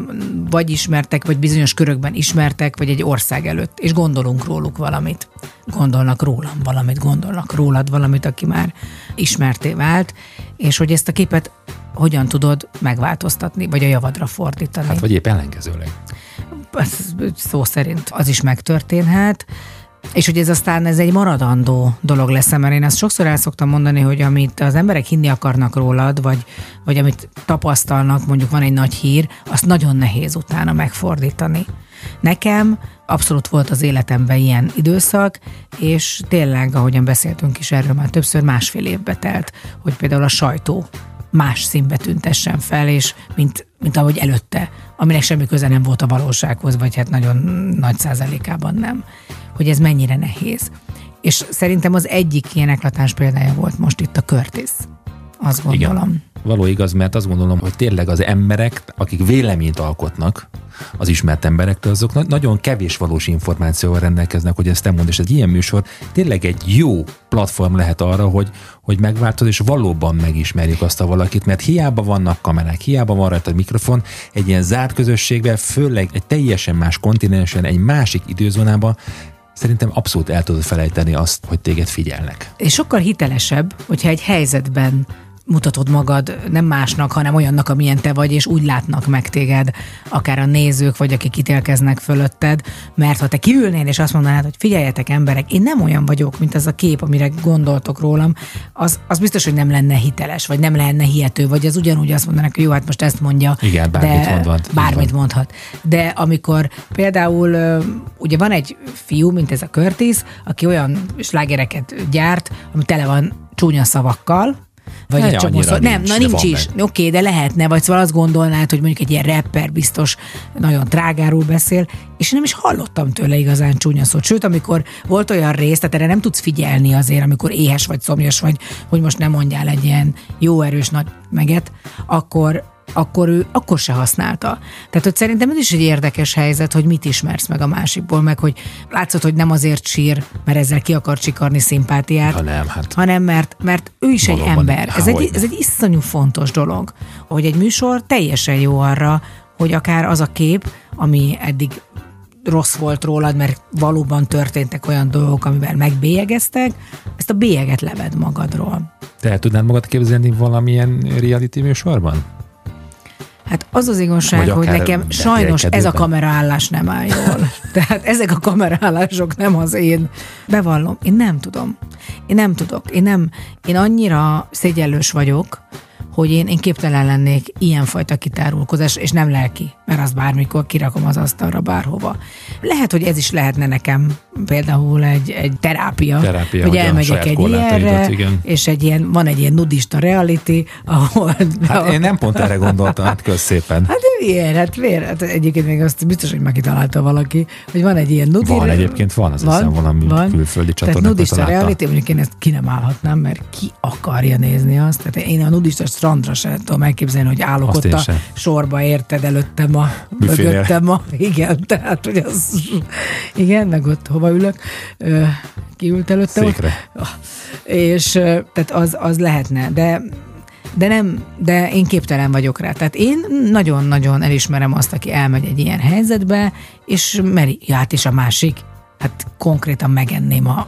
[SPEAKER 3] vagy ismertek, vagy bizonyos körökben ismertek, vagy egy ország előtt, és gondolunk róluk valamit. Gondolnak rólam valamit, gondolnak rólad valamit, aki már ismerté vált, és hogy ezt a képet hogyan tudod megváltoztatni, vagy a javadra fordítani.
[SPEAKER 2] Hát vagy épp ellenkezőleg.
[SPEAKER 3] Szó szerint az is megtörténhet, és hogy ez aztán ez egy maradandó dolog lesz, mert én azt sokszor el szoktam mondani, hogy amit az emberek hinni akarnak rólad, vagy, vagy amit tapasztalnak, mondjuk van egy nagy hír, azt nagyon nehéz utána megfordítani. Nekem abszolút volt az életemben ilyen időszak, és tényleg, ahogyan beszéltünk is erről már többször, másfél évbe telt, hogy például a sajtó más színbe tüntessen fel, és mint, mint ahogy előtte, aminek semmi köze nem volt a valósághoz, vagy hát nagyon nagy százalékában nem, hogy ez mennyire nehéz. És szerintem az egyik ilyen eklatáns példája volt most itt a Curtis. Azt gondolom.
[SPEAKER 2] Igen. Való igaz, mert azt gondolom, hogy tényleg az emberek, akik véleményt alkotnak, az ismert emberektől, azok na- nagyon kevés valós információval rendelkeznek, hogy ezt te mondd, és egy ilyen műsor tényleg egy jó platform lehet arra, hogy, hogy megváltoz, és valóban megismerjük azt a valakit, mert hiába vannak kamerák, hiába van rajta a mikrofon, egy ilyen zárt közösségben, főleg egy teljesen más kontinensen, egy másik időzónában, szerintem abszolút el tudod felejteni azt, hogy téged figyelnek.
[SPEAKER 3] És sokkal hitelesebb, hogyha egy helyzetben mutatod magad nem másnak, hanem olyannak, amilyen te vagy, és úgy látnak meg téged, akár a nézők, vagy akik ítélkeznek fölötted, mert ha te kiülnél, és azt mondanád, hogy figyeljetek emberek, én nem olyan vagyok, mint az a kép, amire gondoltok rólam, az, az biztos, hogy nem lenne hiteles, vagy nem lenne hihető, vagy az ugyanúgy azt mondanak, hogy jó, hát most ezt mondja.
[SPEAKER 2] Igen, bármit
[SPEAKER 3] de,
[SPEAKER 2] mondhat.
[SPEAKER 3] Bármit
[SPEAKER 2] van.
[SPEAKER 3] mondhat. De amikor például ugye van egy fiú, mint ez a Curtis, aki olyan slágereket gyárt, ami tele van csúnya szavakkal, vagy
[SPEAKER 2] Ne,
[SPEAKER 3] egy csomó szó. Nem, na nincs is. Oké, de lehetne, vagy szóval azt gondolnád, hogy mondjuk egy ilyen rapper biztos nagyon drágáról beszél, és nem is hallottam tőle igazán csúnya szót. Sőt, amikor volt olyan rész, tehát erre nem tudsz figyelni azért, amikor éhes vagy, szomjas vagy, hogy most nem mondjál egy ilyen jó erős nagy meget, akkor akkor ő akkor se használta. Tehát, hogy szerintem ez is egy érdekes helyzet, hogy mit ismersz meg a másikból, meg hogy látszott, hogy nem azért sír, mert ezzel ki akar csikarni szimpátiát,
[SPEAKER 2] Ha nem, hát.
[SPEAKER 3] hanem mert, mert ő is egy ember. Ez egy, ez egy iszonyú fontos dolog, hogy egy műsor teljesen jó arra, hogy akár az a kép, ami eddig rossz volt rólad, mert valóban történtek olyan dolgok, amivel megbélyegeztek, ezt a bélyeget leved magadról.
[SPEAKER 2] Te el tudnád magad képzelni valamilyen reality műsorban?
[SPEAKER 3] Hát az az igazság, hogy nekem sajnos ez a kameraállás nem áll jól. Tehát ezek a kameraállások nem az én. Bevallom, én nem tudom. Én nem tudok. Én nem, én annyira szégyellős vagyok, hogy én, én képtelen lennék ilyenfajta kitárulkozás, és nem lelki, mert azt bármikor kirakom az asztalra bárhova. Lehet, hogy ez is lehetne nekem például egy, egy terápia,
[SPEAKER 2] Terápia,
[SPEAKER 3] hogy elmegyek egy ilyenre,
[SPEAKER 2] igen.
[SPEAKER 3] és egy ilyen, van egy ilyen nudista reality, ahol...
[SPEAKER 2] Hát én nem pont erre gondoltam, hát kösz szépen.
[SPEAKER 3] Hát de milyen? Hát miért? Hát egyébként még azt biztos, hogy megkitalálta valaki, hogy van egy ilyen nudi...
[SPEAKER 2] Van egyébként, van, azt hiszem, valami külföldi
[SPEAKER 3] Tehát
[SPEAKER 2] csatornákon
[SPEAKER 3] nudista
[SPEAKER 2] találtam.
[SPEAKER 3] reality, mondjuk én ezt ki nem állhatnám, mert ki akarja nézni azt. Tehát én a nudista strandra sem tudom elképzelni, hogy állok
[SPEAKER 2] Azt
[SPEAKER 3] ott a
[SPEAKER 2] sem.
[SPEAKER 3] sorba érted előttem a
[SPEAKER 2] Büfénél.
[SPEAKER 3] mögöttem a, igen, tehát hogy az, igen, meg ott hova ülök, kiült előttem.
[SPEAKER 2] Székre.
[SPEAKER 3] És ö, tehát az, az lehetne, de de nem, de én képtelen vagyok rá. Tehát én nagyon-nagyon elismerem azt, aki elmegy egy ilyen helyzetbe, és meri, ja, hát és a másik, hát konkrétan megenném a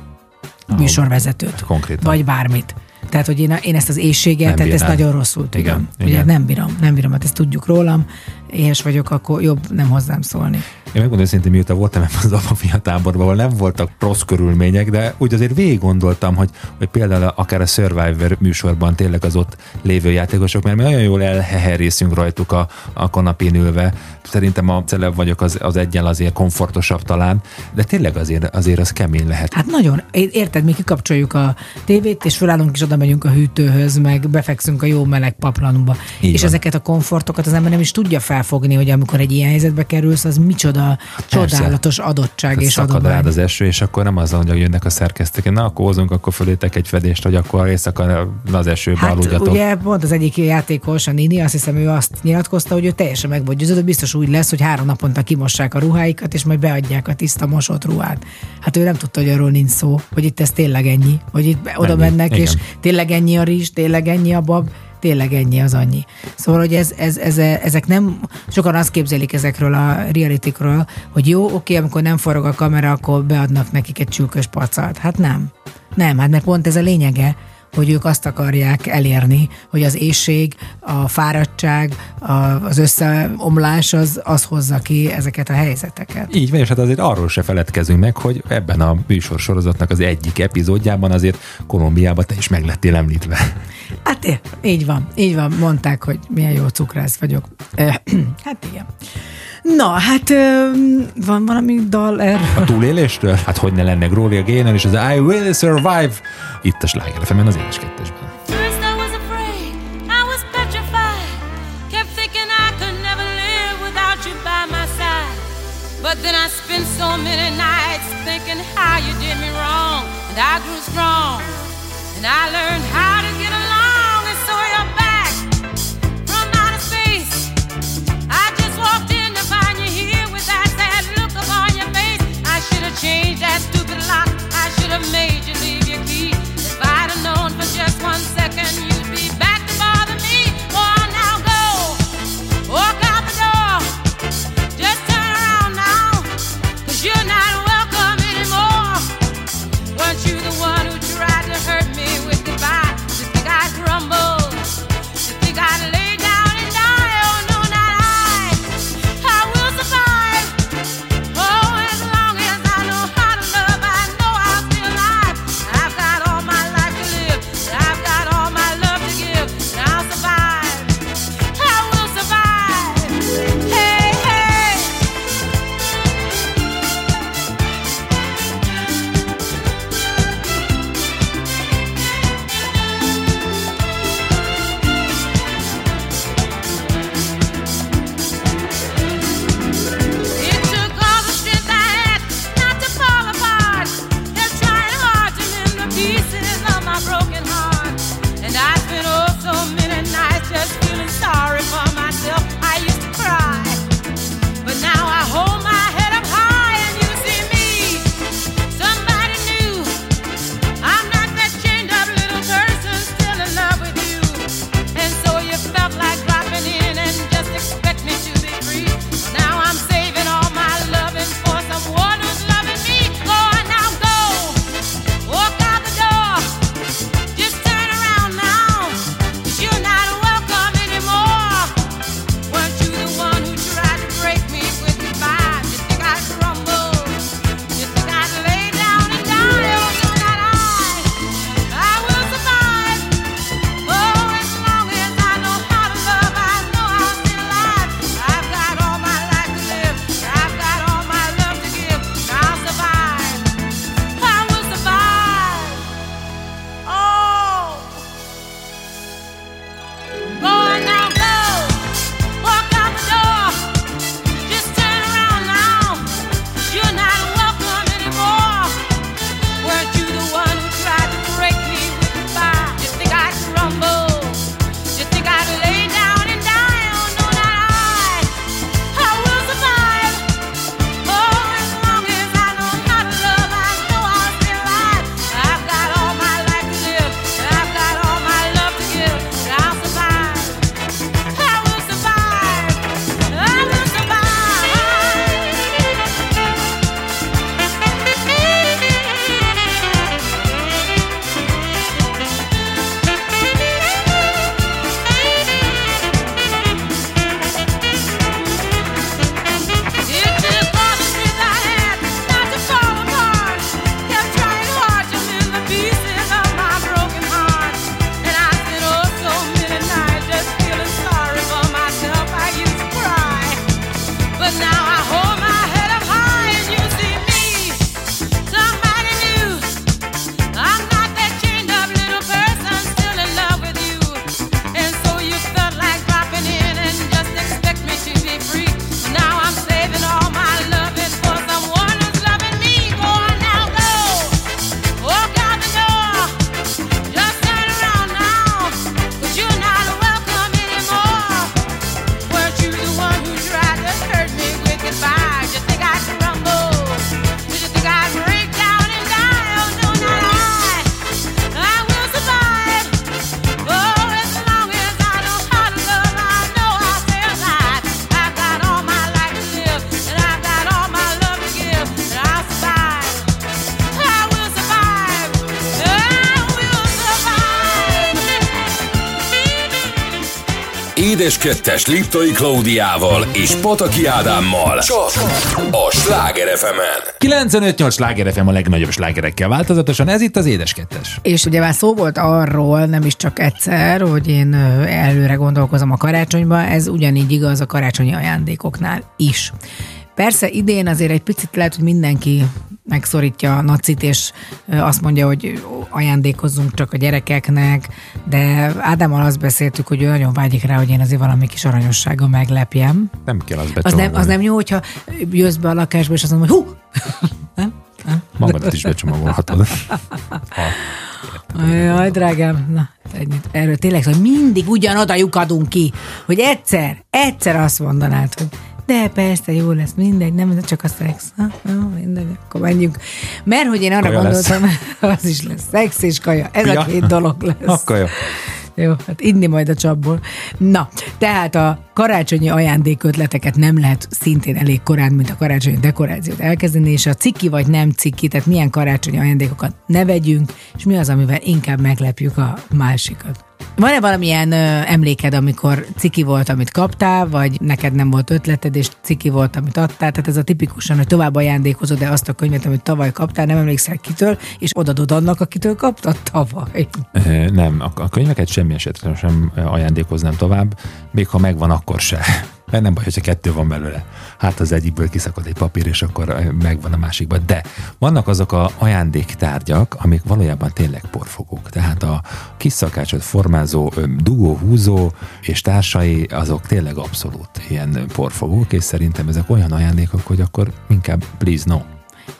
[SPEAKER 3] műsorvezetőt.
[SPEAKER 2] konkrétan.
[SPEAKER 3] Vagy bármit. Tehát, hogy én, én ezt az éjséget, tehát ezt
[SPEAKER 2] bírnád.
[SPEAKER 3] nagyon rosszul tudom.
[SPEAKER 2] Igen,
[SPEAKER 3] Ugye
[SPEAKER 2] igen.
[SPEAKER 3] nem bírom, nem bírom, hát ezt tudjuk rólam, éhes vagyok, akkor jobb nem hozzám szólni.
[SPEAKER 2] Én megmondom őszintén, mióta voltam ebben az apafia táborban, ahol nem voltak rossz körülmények, de úgy azért végig gondoltam, hogy, hogy például akár a Survivor műsorban tényleg az ott lévő játékosok, mert mi nagyon jól elheherészünk rajtuk a, a kanapén ülve. Szerintem a celeb vagyok az, az egyen azért komfortosabb talán, de tényleg azért, azért az kemény lehet.
[SPEAKER 3] Hát nagyon. Érted, mi kikapcsoljuk a tévét, és fölállunk, és oda megyünk a hűtőhöz, meg befekszünk a jó meleg paplanba. És
[SPEAKER 2] van.
[SPEAKER 3] ezeket a komfortokat az ember nem is tudja felfogni, hogy amikor egy ilyen helyzetbe kerülsz, az micsoda csodálatos adottság
[SPEAKER 2] Tehát
[SPEAKER 3] és
[SPEAKER 2] szakad
[SPEAKER 3] adomány.
[SPEAKER 2] rád az eső, és akkor nem azon, hogy jönnek a szerkesztők, na akkor hozunk, akkor fölétek egy fedést, hogy akkor éjszaka az esőbe
[SPEAKER 3] Hát
[SPEAKER 2] aludjatok.
[SPEAKER 3] ugye pont az egyik játékos, a Nini, azt hiszem ő azt nyilatkozta, hogy ő teljesen meg volt győződve, biztos úgy lesz, hogy három naponta kimossák a ruháikat, és majd beadják a tiszta mosott ruhát. Hát ő nem tudta, hogy arról nincs szó, hogy itt ez tényleg ennyi, hogy itt oda
[SPEAKER 2] Ennyi,
[SPEAKER 3] mennek,
[SPEAKER 2] igen.
[SPEAKER 3] és tényleg ennyi a rizs, tényleg ennyi a bab, tényleg ennyi az annyi. Szóval, hogy ez, ez, ez, ezek nem, sokan azt képzelik ezekről a realitikről, hogy jó, oké, amikor nem forog a kamera, akkor beadnak nekik egy csülkös pacalt. Hát nem. Nem, hát mert pont ez a lényege, hogy ők azt akarják elérni, hogy az éjség, a fáradtság, a, az összeomlás az, az hozza ki ezeket a helyzeteket.
[SPEAKER 2] Így van, és hát azért arról se feledkezünk meg, hogy ebben a műsorsorozatnak az egyik epizódjában azért Kolumbiában te is meg lettél említve.
[SPEAKER 3] Hát é, így van, így van, mondták, hogy milyen jó cukrász vagyok. Hát igen. Na, hát van valami dal erről?
[SPEAKER 2] A túléléstől? Hát hogy ne lenne Gloria Gaynor és az I Will Survive itt a Sláger fm az édes kettesben.
[SPEAKER 6] But then I spent so many nights thinking how you did me wrong. And I grew strong. And I learned how to
[SPEAKER 1] Édes kettes Liptai Klaudiával és Pataki Ádámmal. Csak a Sláger fm
[SPEAKER 2] 95-8 sláger FM a legnagyobb slágerekkel változatosan, ez itt az Édes Kettes.
[SPEAKER 3] És ugye már szó volt arról, nem is csak egyszer, hogy én előre gondolkozom a karácsonyba, ez ugyanígy igaz a karácsonyi ajándékoknál is. Persze idén azért egy picit lehet, hogy mindenki megszorítja a nacit, és azt mondja, hogy ajándékozzunk csak a gyerekeknek, de Ádámmal azt beszéltük, hogy ő nagyon vágyik rá, hogy én azért valami kis aranyossággal meglepjem.
[SPEAKER 2] Nem kell azt
[SPEAKER 3] Az nem,
[SPEAKER 2] becsomagolni.
[SPEAKER 3] az nem jó, hogyha jössz be a lakásba, és azt mondom, hogy hú, nem? Nem?
[SPEAKER 2] Magadat is becsomagolhatod.
[SPEAKER 3] Jaj, drágám, na, ennyit. erről tényleg, hogy mindig ugyanoda lyukadunk ki, hogy egyszer, egyszer azt mondanád, hogy de persze, jó lesz, mindegy, nem csak a szex. Ha, jó, mindegy, akkor menjünk. Mert hogy én arra
[SPEAKER 2] Kaja lesz.
[SPEAKER 3] gondoltam, az is lesz, szex és kaja, ez
[SPEAKER 2] Ja.
[SPEAKER 3] a két dolog lesz.
[SPEAKER 2] Akkor jó.
[SPEAKER 3] Jó, hát inni majd a csapból. Na, tehát a karácsonyi ajándékötleteket nem lehet szintén elég korán, mint a karácsonyi dekorációt elkezdeni, és a ciki vagy nem ciki, tehát milyen karácsonyi ajándékokat ne vegyünk, és mi az, amivel inkább meglepjük a másikat. Van-e valamilyen ö, emléked, amikor ciki volt, amit kaptál, vagy neked nem volt ötleted, és ciki volt, amit adtál? Tehát ez a tipikusan, hogy tovább ajándékozod de azt a könyvet, amit tavaly kaptál, nem emlékszel kitől, és odadod annak, akitől kaptad tavaly.
[SPEAKER 2] Nem, a, a könyveket semmi esetre sem ajándékoznám tovább, még ha megvan, akkor se. Mert nem baj, hogyha kettő van belőle. Hát az egyikből kiszakad egy papír, és akkor ö, megvan a másikban. De vannak azok a ajándéktárgyak, amik valójában tényleg porfogók. Tehát a kis szakácsot formázó, dugó, húzó és társai, azok tényleg abszolút ilyen porfogók, és szerintem ezek olyan ajándékok, hogy akkor inkább please no.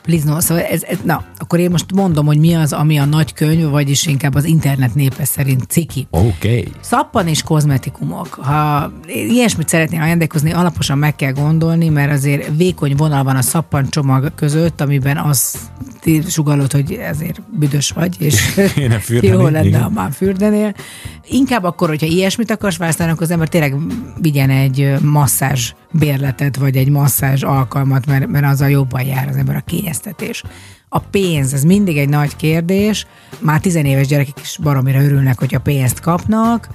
[SPEAKER 3] No, szóval ez, ez, na, akkor én most mondom, hogy mi az, ami a nagy könyv, vagyis inkább az internet népe szerint ciki.
[SPEAKER 2] Oké. Okay.
[SPEAKER 3] Szappan és kozmetikumok. Ha ilyesmit szeretnél ajándékozni, alaposan meg kell gondolni, mert azért vékony vonal van a szappan csomag között, amiben az sugalod, hogy ezért büdös vagy, és jó lenne,
[SPEAKER 2] igen.
[SPEAKER 3] ha már fürdenél. Inkább akkor, hogyha ilyesmit akarsz választani, akkor az ember tényleg vigyen egy masszázs bérletet, vagy egy masszázs alkalmat, mert, mert azzal jobban jár az ember a kényeztetés. A pénz, ez mindig egy nagy kérdés. Már tizenéves gyerekek is baromira örülnek, hogyha pénzt kapnak,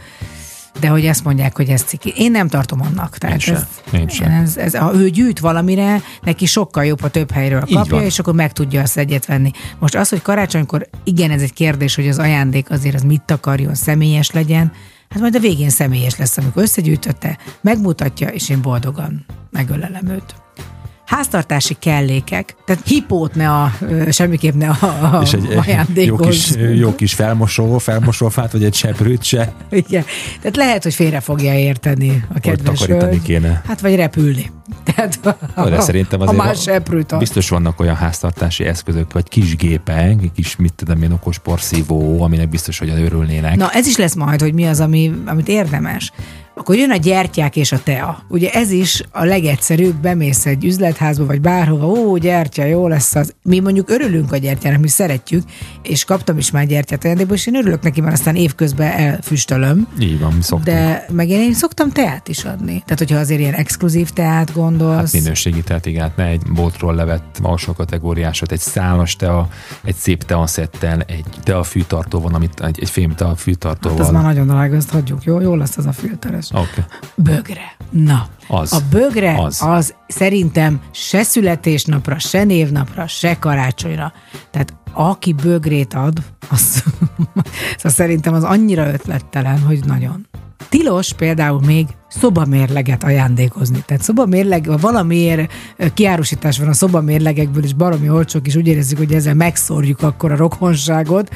[SPEAKER 3] de hogy ezt mondják, hogy ez ciki. Én nem tartom annak. Tehát
[SPEAKER 2] sem.
[SPEAKER 3] ez,
[SPEAKER 2] Én sem.
[SPEAKER 3] Ez, ez, ha ő gyűjt valamire, neki sokkal jobb, ha több helyről kapja, és akkor meg tudja azt egyet venni. Most az, hogy karácsonykor, igen, ez egy kérdés, hogy az ajándék azért az mit akarjon, személyes legyen, hát majd a végén személyes lesz, amikor összegyűjtötte, megmutatja, és én boldogan megölelem őt. Háztartási kellékek, tehát hipót ne a, semmiképp ne a, a
[SPEAKER 2] És egy, egy jó, kis, jó kis felmosó, felmosófát, vagy egy seprűt se.
[SPEAKER 3] Igen. Tehát lehet, hogy félre fogja érteni a kedves
[SPEAKER 2] takarítani
[SPEAKER 3] hölgy.
[SPEAKER 2] kéne.
[SPEAKER 3] Hát vagy repülni. Tehát,
[SPEAKER 2] De szerintem azért
[SPEAKER 3] már seprűt ad.
[SPEAKER 2] biztos vannak olyan háztartási eszközök, vagy kis gépek, egy kis, mit tudom én, okos porszívó, aminek biztos, hogy örülnének.
[SPEAKER 3] Na, ez is lesz majd, hogy mi az, ami, amit érdemes. Akkor jön a gyertyák és a tea. Ugye ez is a legegyszerűbb, bemész egy üzletházba, vagy bárhova, ó, gyertya, jó lesz az. Mi mondjuk örülünk a gyertyának, mi szeretjük, és kaptam is már gyertyát ajándékból, és én örülök neki, mert aztán évközben elfüstölöm.
[SPEAKER 2] Így van, mi szoktunk.
[SPEAKER 3] De meg én, én szoktam teát is adni. Tehát, hogyha azért ilyen exkluzív teát gondolsz.
[SPEAKER 2] Hát minőségi teát, igen, hát ne egy boltról levett alsó kategóriásot, egy szálas tea, egy szép teaszettel, egy tea fűtartó van, amit egy, egy fém tea
[SPEAKER 3] Hát az már nagyon drága, azt hagyjuk, jó? Jó lesz az a filteres.
[SPEAKER 2] Oké. Okay.
[SPEAKER 3] Bögre. Na,
[SPEAKER 2] Az.
[SPEAKER 3] a bögre
[SPEAKER 2] Az.
[SPEAKER 3] az. szerintem se születésnapra, se névnapra, se karácsonyra. Tehát aki bögrét ad, az, az szerintem az annyira ötlettelen, hogy nagyon. Tilos például még szobamérleget ajándékozni. Tehát szobamérleg, ha valamiért kiárusítás van a szobamérlegekből, és baromi olcsók, és úgy érezzük, hogy ezzel megszórjuk akkor a rokonságot,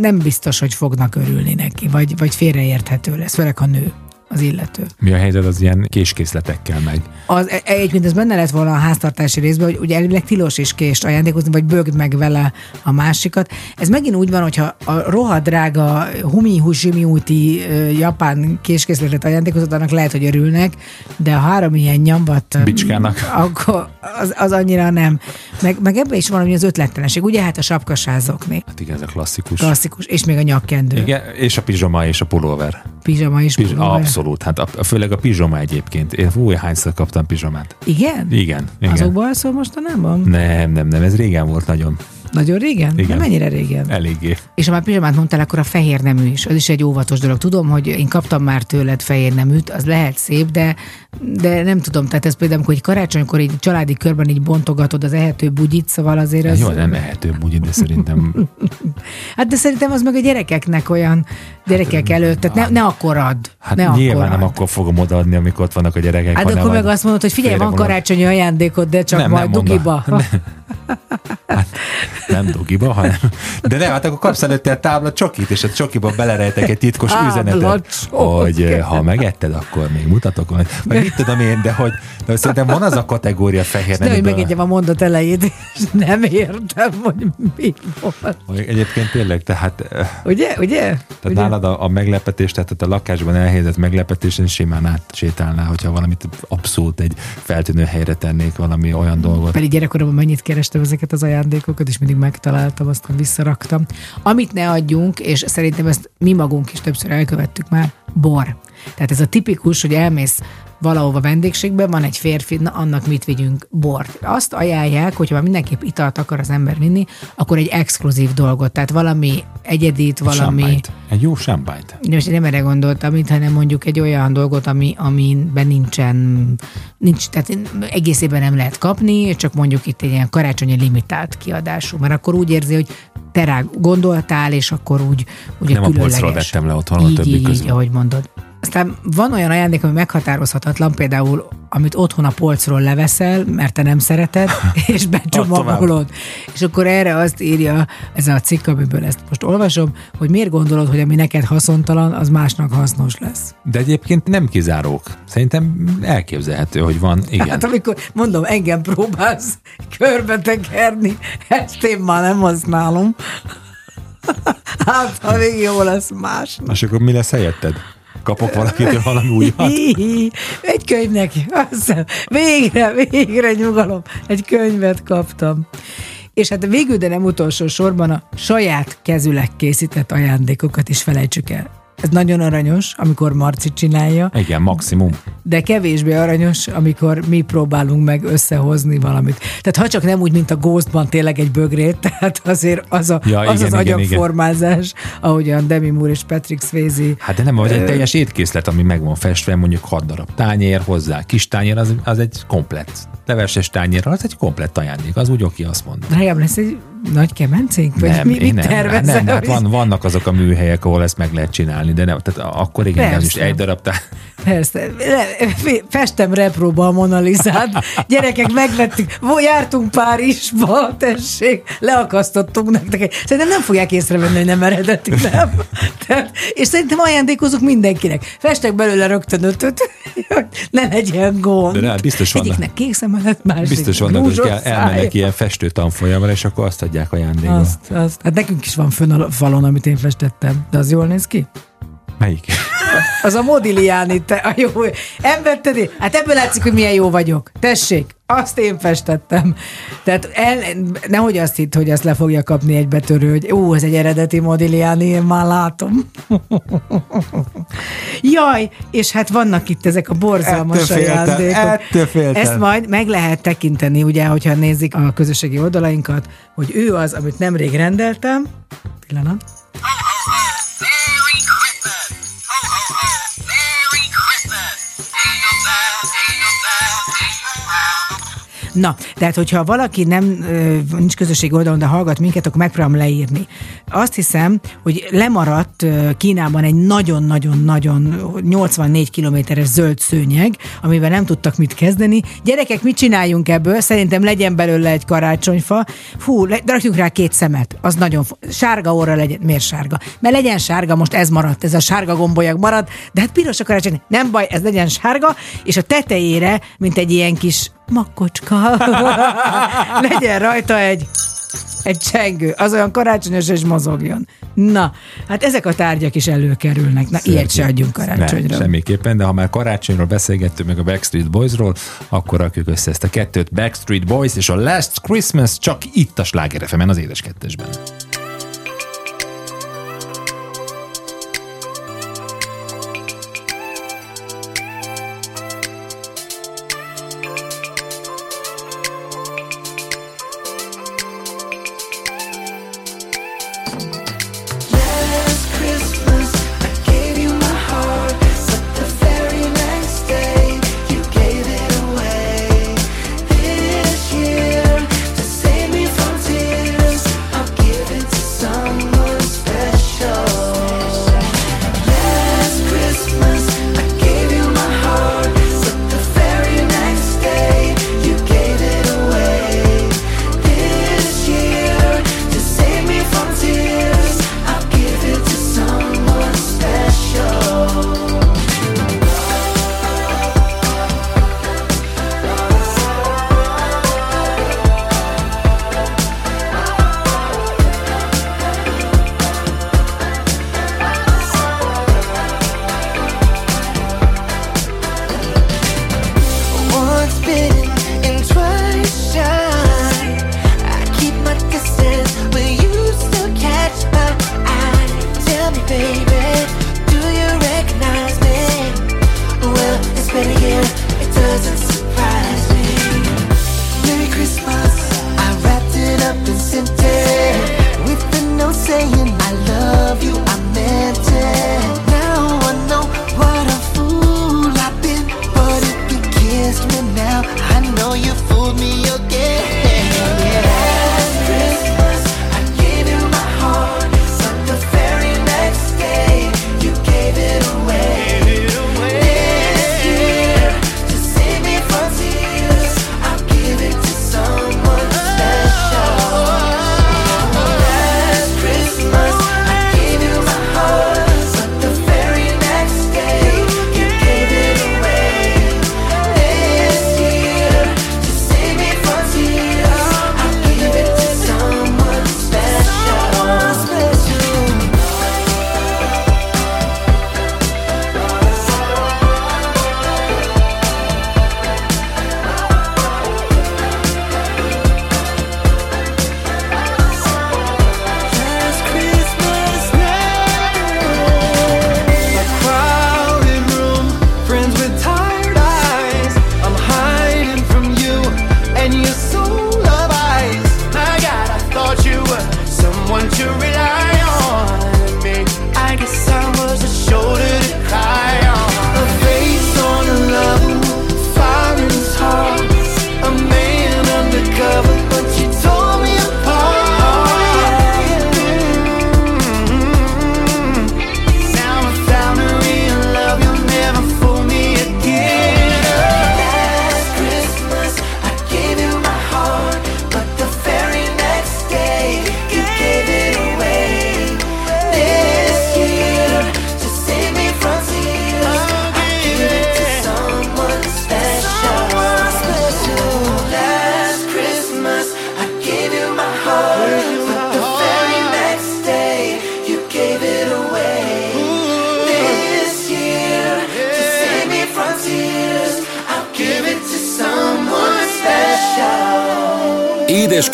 [SPEAKER 3] nem biztos, hogy fognak örülni neki, vagy, vagy félreérthető lesz, főleg ha nő az illető.
[SPEAKER 2] Mi a helyzet az ilyen késkészletekkel meg?
[SPEAKER 3] Az, e- egyébként ez benne lett volna a háztartási részben, hogy ugye elvileg tilos is kést ajándékozni, vagy bögd meg vele a másikat. Ez megint úgy van, hogyha a rohadt drága humi hushimiuti japán késkészletet ajándékozott, annak lehet, hogy örülnek, de a három ilyen nyambat
[SPEAKER 2] Bicskának.
[SPEAKER 3] akkor az, az annyira nem. Meg, meg ebben is valami az ötlettelenség. Ugye hát a sapkasázokni.
[SPEAKER 2] Hát igen, ez a klasszikus.
[SPEAKER 3] Klasszikus. És még a nyakkendő.
[SPEAKER 2] Igen, és a pizsoma és a pulóver.
[SPEAKER 3] Pizsama.
[SPEAKER 2] Piz-
[SPEAKER 3] pulóver.
[SPEAKER 2] abszolút, hát a, főleg a pizsoma egyébként. Én fú, hányszor kaptam pizsomát.
[SPEAKER 3] Igen?
[SPEAKER 2] Igen, igen.
[SPEAKER 3] Azokból alszol mostanában?
[SPEAKER 2] Nem, nem, nem, ez régen volt nagyon.
[SPEAKER 3] Nagyon régen?
[SPEAKER 2] Igen.
[SPEAKER 3] Nem mennyire régen?
[SPEAKER 2] Eléggé.
[SPEAKER 3] És ha már pizsamát mondtál, akkor a fehér nemű is. Az is egy óvatos dolog. Tudom, hogy én kaptam már tőled fehér neműt, az lehet szép, de, de nem tudom. Tehát ez például, egy karácsonykor egy családi körben így bontogatod az ehető bugyit, szóval azért az...
[SPEAKER 2] Jó, nem ehető úgy, de szerintem
[SPEAKER 3] Hát de szerintem az meg a gyerekeknek olyan gyerekek előtt, tehát ne, ne akkor add.
[SPEAKER 2] Hát
[SPEAKER 3] ne
[SPEAKER 2] nyilván
[SPEAKER 3] akkor
[SPEAKER 2] nem
[SPEAKER 3] add.
[SPEAKER 2] akkor fogom odaadni, amikor ott vannak a gyerekek.
[SPEAKER 3] Hát akkor meg azt mondod, hogy figyelj, van karácsonyi ajándékod, de csak
[SPEAKER 2] Nem,
[SPEAKER 3] majd
[SPEAKER 2] nem
[SPEAKER 3] dugiba.
[SPEAKER 2] Nem dugiba, hanem... De nem, hát akkor kapsz előtte a tábla csokit, és a csokiba belerejtek egy titkos
[SPEAKER 3] Tábla
[SPEAKER 2] üzenetet,
[SPEAKER 3] csok.
[SPEAKER 2] hogy eh, ha megetted, akkor még mutatok majd. Meg mit tudom én, de hogy de szerintem van az a kategória fehér
[SPEAKER 3] De hogy megegyem a mondat elejét, és nem értem, hogy mi volt.
[SPEAKER 2] egyébként tényleg, tehát, eh,
[SPEAKER 3] Ugye? Ugye?
[SPEAKER 2] tehát
[SPEAKER 3] Ugye?
[SPEAKER 2] nálad a, a meglepetés, tehát a lakásban elhelyezett meglepetésen simán átsétálná, hogyha valamit abszolút egy feltűnő helyre tennék, valami olyan dolgot.
[SPEAKER 3] Pedig gyerekkoromban mennyit kerestem ezeket az ajándékokat, és mindig megtaláltam, aztán visszaraktam. Amit ne adjunk, és szerintem ezt mi magunk is többször elkövettük már, bor. Tehát ez a tipikus, hogy elmész valahova vendégségbe, van egy férfi, na annak mit vigyünk? Bort. Azt ajánlják, hogyha már mindenképp italt akar az ember vinni, akkor egy exkluzív dolgot, tehát valami egyedit, valami...
[SPEAKER 2] Champagne-t. Egy jó
[SPEAKER 3] De most nem erre gondoltam, itt, hanem mondjuk egy olyan dolgot, ami, amiben nincsen, nincs, tehát egészében nem lehet kapni, csak mondjuk itt egy ilyen karácsonyi limitált kiadású, mert akkor úgy érzi, hogy te rá gondoltál, és akkor úgy, úgy
[SPEAKER 2] Nem a
[SPEAKER 3] különleges.
[SPEAKER 2] polcról vettem le otthon a többi
[SPEAKER 3] így,
[SPEAKER 2] közül.
[SPEAKER 3] így, ahogy mondod. Aztán van olyan ajándék, ami meghatározhatatlan, például amit otthon a polcról leveszel, mert te nem szereted, és becsomagolod. És akkor erre azt írja ez a cikk, amiből ezt most olvasom, hogy miért gondolod, hogy ami neked haszontalan, az másnak hasznos lesz.
[SPEAKER 2] De egyébként nem kizárók. Szerintem elképzelhető, hogy van. Igen.
[SPEAKER 3] Hát amikor, mondom, engem próbálsz körbe tekerni, ezt én már nem használom. Hát, ha még jó lesz másnak.
[SPEAKER 2] És akkor mi lesz helyetted? Kapok valakitől valami újat?
[SPEAKER 3] Egy könyvnek. Aztán végre, végre nyugalom. Egy könyvet kaptam. És hát végül, de nem utolsó sorban a saját kezüleg készített ajándékokat is felejtsük el. Ez nagyon aranyos, amikor Marci csinálja,
[SPEAKER 2] Igen, maximum.
[SPEAKER 3] de kevésbé aranyos, amikor mi próbálunk meg összehozni valamit. Tehát ha csak nem úgy, mint a Ghostban tényleg egy bögrét, tehát azért az a,
[SPEAKER 2] Ja,
[SPEAKER 3] az,
[SPEAKER 2] igen,
[SPEAKER 3] az
[SPEAKER 2] igen,
[SPEAKER 3] agyagformázás, ahogyan Demi Moore és Patrick Swayze
[SPEAKER 2] Hát de nem, vagy egy teljes étkészlet, ami meg van festve, mondjuk 6 darab tányér hozzá. Kis tányér, az, az egy komplett. Leveses tányér, az egy komplett ajándék. Az úgy oké, azt mondom.
[SPEAKER 3] Drágám, lesz egy nagy kemencénk? Vagy
[SPEAKER 2] nem,
[SPEAKER 3] mi, mit
[SPEAKER 2] nem,
[SPEAKER 3] tervezel?
[SPEAKER 2] nem, nem, hát van, vannak azok a műhelyek, ahol ezt meg lehet csinálni, de nem, tehát akkor igen, az is egy darab tá-
[SPEAKER 3] Persze. Le- Festem repróba a Mona Lisát. Gyerekek, megvettük. Jártunk Párizsba, tessék, leakasztottunk nektek. Szerintem nem fogják észrevenni, hogy nem eredeti, nem? Tehát, és szerintem ajándékozunk mindenkinek. Festek belőle rögtön ötöt, hogy ne legyen gond.
[SPEAKER 2] De nem, biztos vannak.
[SPEAKER 3] Egyiknek kék szeme lett, másik
[SPEAKER 2] Biztos vannak, hogy el, elmennek ilyen festő tanfolyamra, és akkor azt adják ajándékba.
[SPEAKER 3] Azt, azt. Hát nekünk is van fönn a falon, amit én festettem. De az jól néz ki?
[SPEAKER 2] Melyik?
[SPEAKER 3] Az a Modigliani, te, a jó, emberted én? Hát ebből látszik, hogy milyen jó vagyok. Tessék, azt én festettem. Tehát el, nehogy azt hitt, hogy ezt le fogja kapni egy betörő, hogy ó, ez egy eredeti Modigliani, én már látom. Jaj, és hát vannak itt ezek a borzalmas
[SPEAKER 2] Ettől
[SPEAKER 3] ajándékok.
[SPEAKER 2] ettől féltem.
[SPEAKER 3] Ezt majd meg lehet tekinteni, ugye, hogyha nézik a közösségi oldalainkat, hogy ő az, amit nemrég rendeltem. Pillanat. Na, tehát hogyha valaki nem nincs közösség oldalon, de hallgat minket, akkor megpróbálom leírni. Azt hiszem, hogy lemaradt Kínában egy nagyon-nagyon-nagyon 84 kilométeres zöld szőnyeg, amivel nem tudtak mit kezdeni. Gyerekek, mit csináljunk ebből? Szerintem legyen belőle egy karácsonyfa. Fú, le, rá két szemet. Az nagyon sárga óra legyen. Miért sárga? Mert legyen sárga, most ez maradt, ez a sárga gombolyag maradt, de hát piros a karácsony. Nem baj, ez legyen sárga, és a tetejére, mint egy ilyen kis makkocska, legyen rajta egy egy csengő, az olyan karácsonyos és mozogjon. Na, hát ezek a tárgyak is előkerülnek. Na, ilyet se adjunk karácsonyra.
[SPEAKER 2] Nem, semmiképpen, de ha már karácsonyról beszélgettünk meg a Backstreet Boysról, akkor rakjuk össze ezt a kettőt, Backstreet Boys és a Last Christmas csak itt a Sláger az édes kettesben.
[SPEAKER 7] me.